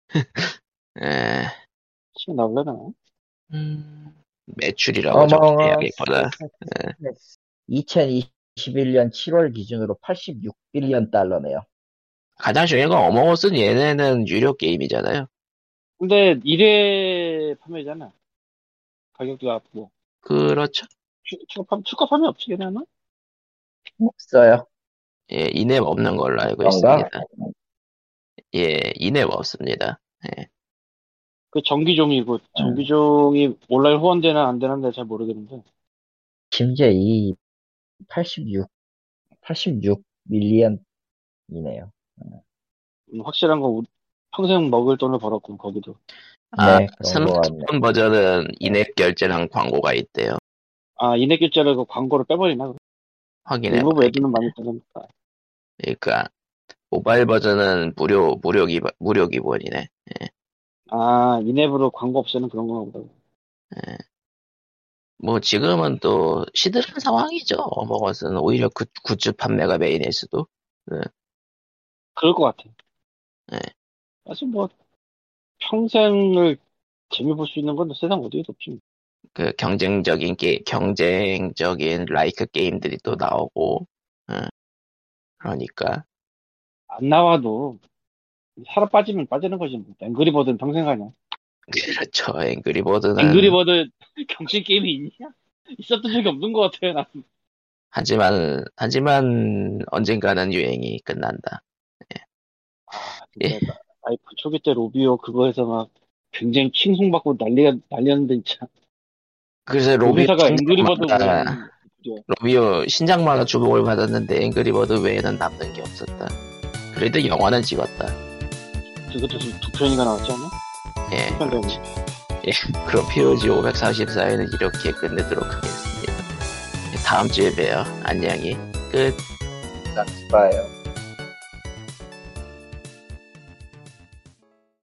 예, 지금 나올려나? 음, 매출이라고 좀 해야겠구나. 2021년 7월 기준으로 86빌리언 달러네요. 가장 중요한 건 어몽어스는 얘네는 유료 게임이잖아요. 근데 1회 판매잖아. 가격도 낮고. 그렇죠. 추- 추가 판, 추가 판매 없지, 걔네는? 없어요. 예, 이앱 없는 걸로 알고 그런가? 있습니다. 예, 이앱 없습니다. 그 정기종이고, 정기종이 온라인 후원되나 안 되는데 잘 모르겠는데. 심지어 이 86, 86 밀리언이네요. 음, 확실한 건 우리 평생 먹을 돈을 벌었고, 거기도. 아, 네, 거. 스마트폰 버전은 인앱 결제랑 광고가 있대요. 아, 인앱 결제를 그 광고를 빼버리나? 확인해 일부 애들은 많이 빼니까. 그러니까 모바일 버전은 무료 무료 기 무료 기본이네. 아, in-app으로 광고 없애는 그런 건가 보다. 뭐 지금은 또 시들한 상황이죠. 어몽어스는 오히려 굿, 굿즈 판매가 메인일 수도. 그럴 것 같아. 네. 사실 뭐, 평생을 재미 볼 수 있는 건 세상 어디에도 없지. 그 경쟁적인 게 경쟁적인 라이크 게임들이 또 나오고. 응. 그러니까 안 나와도, 살아 빠지면 빠지는 거지. 뭐. 앵그리버드는 평생 가냐. 그렇죠. 앵그리버드는 앵그리버드 경쟁 게임이 있냐? 있었던 적이 없는 것 같아요, 나. 하지만 하지만 언젠가는 유행이 끝난다. 아, 진짜. 아이폰 초기 때 로비오 그거에서 막 굉장히 칭송받고 난리가, 난리였는데, 진짜. 그래서 그 로비오 회사가 앵그리버드 신작마다 외에는 그죠. 로비오 신작마다 주목을 받았는데 앵그리버드 외에는 남는 게 없었다. 그래도 영화는 찍었다. 그것도 지금 두 편이가 나왔지 않나? 예, 편 되고. 그럼 POG 544에는 이렇게 끝내도록 하겠습니다. 다음 주에 봬요. 안녕히 끝. 봐요.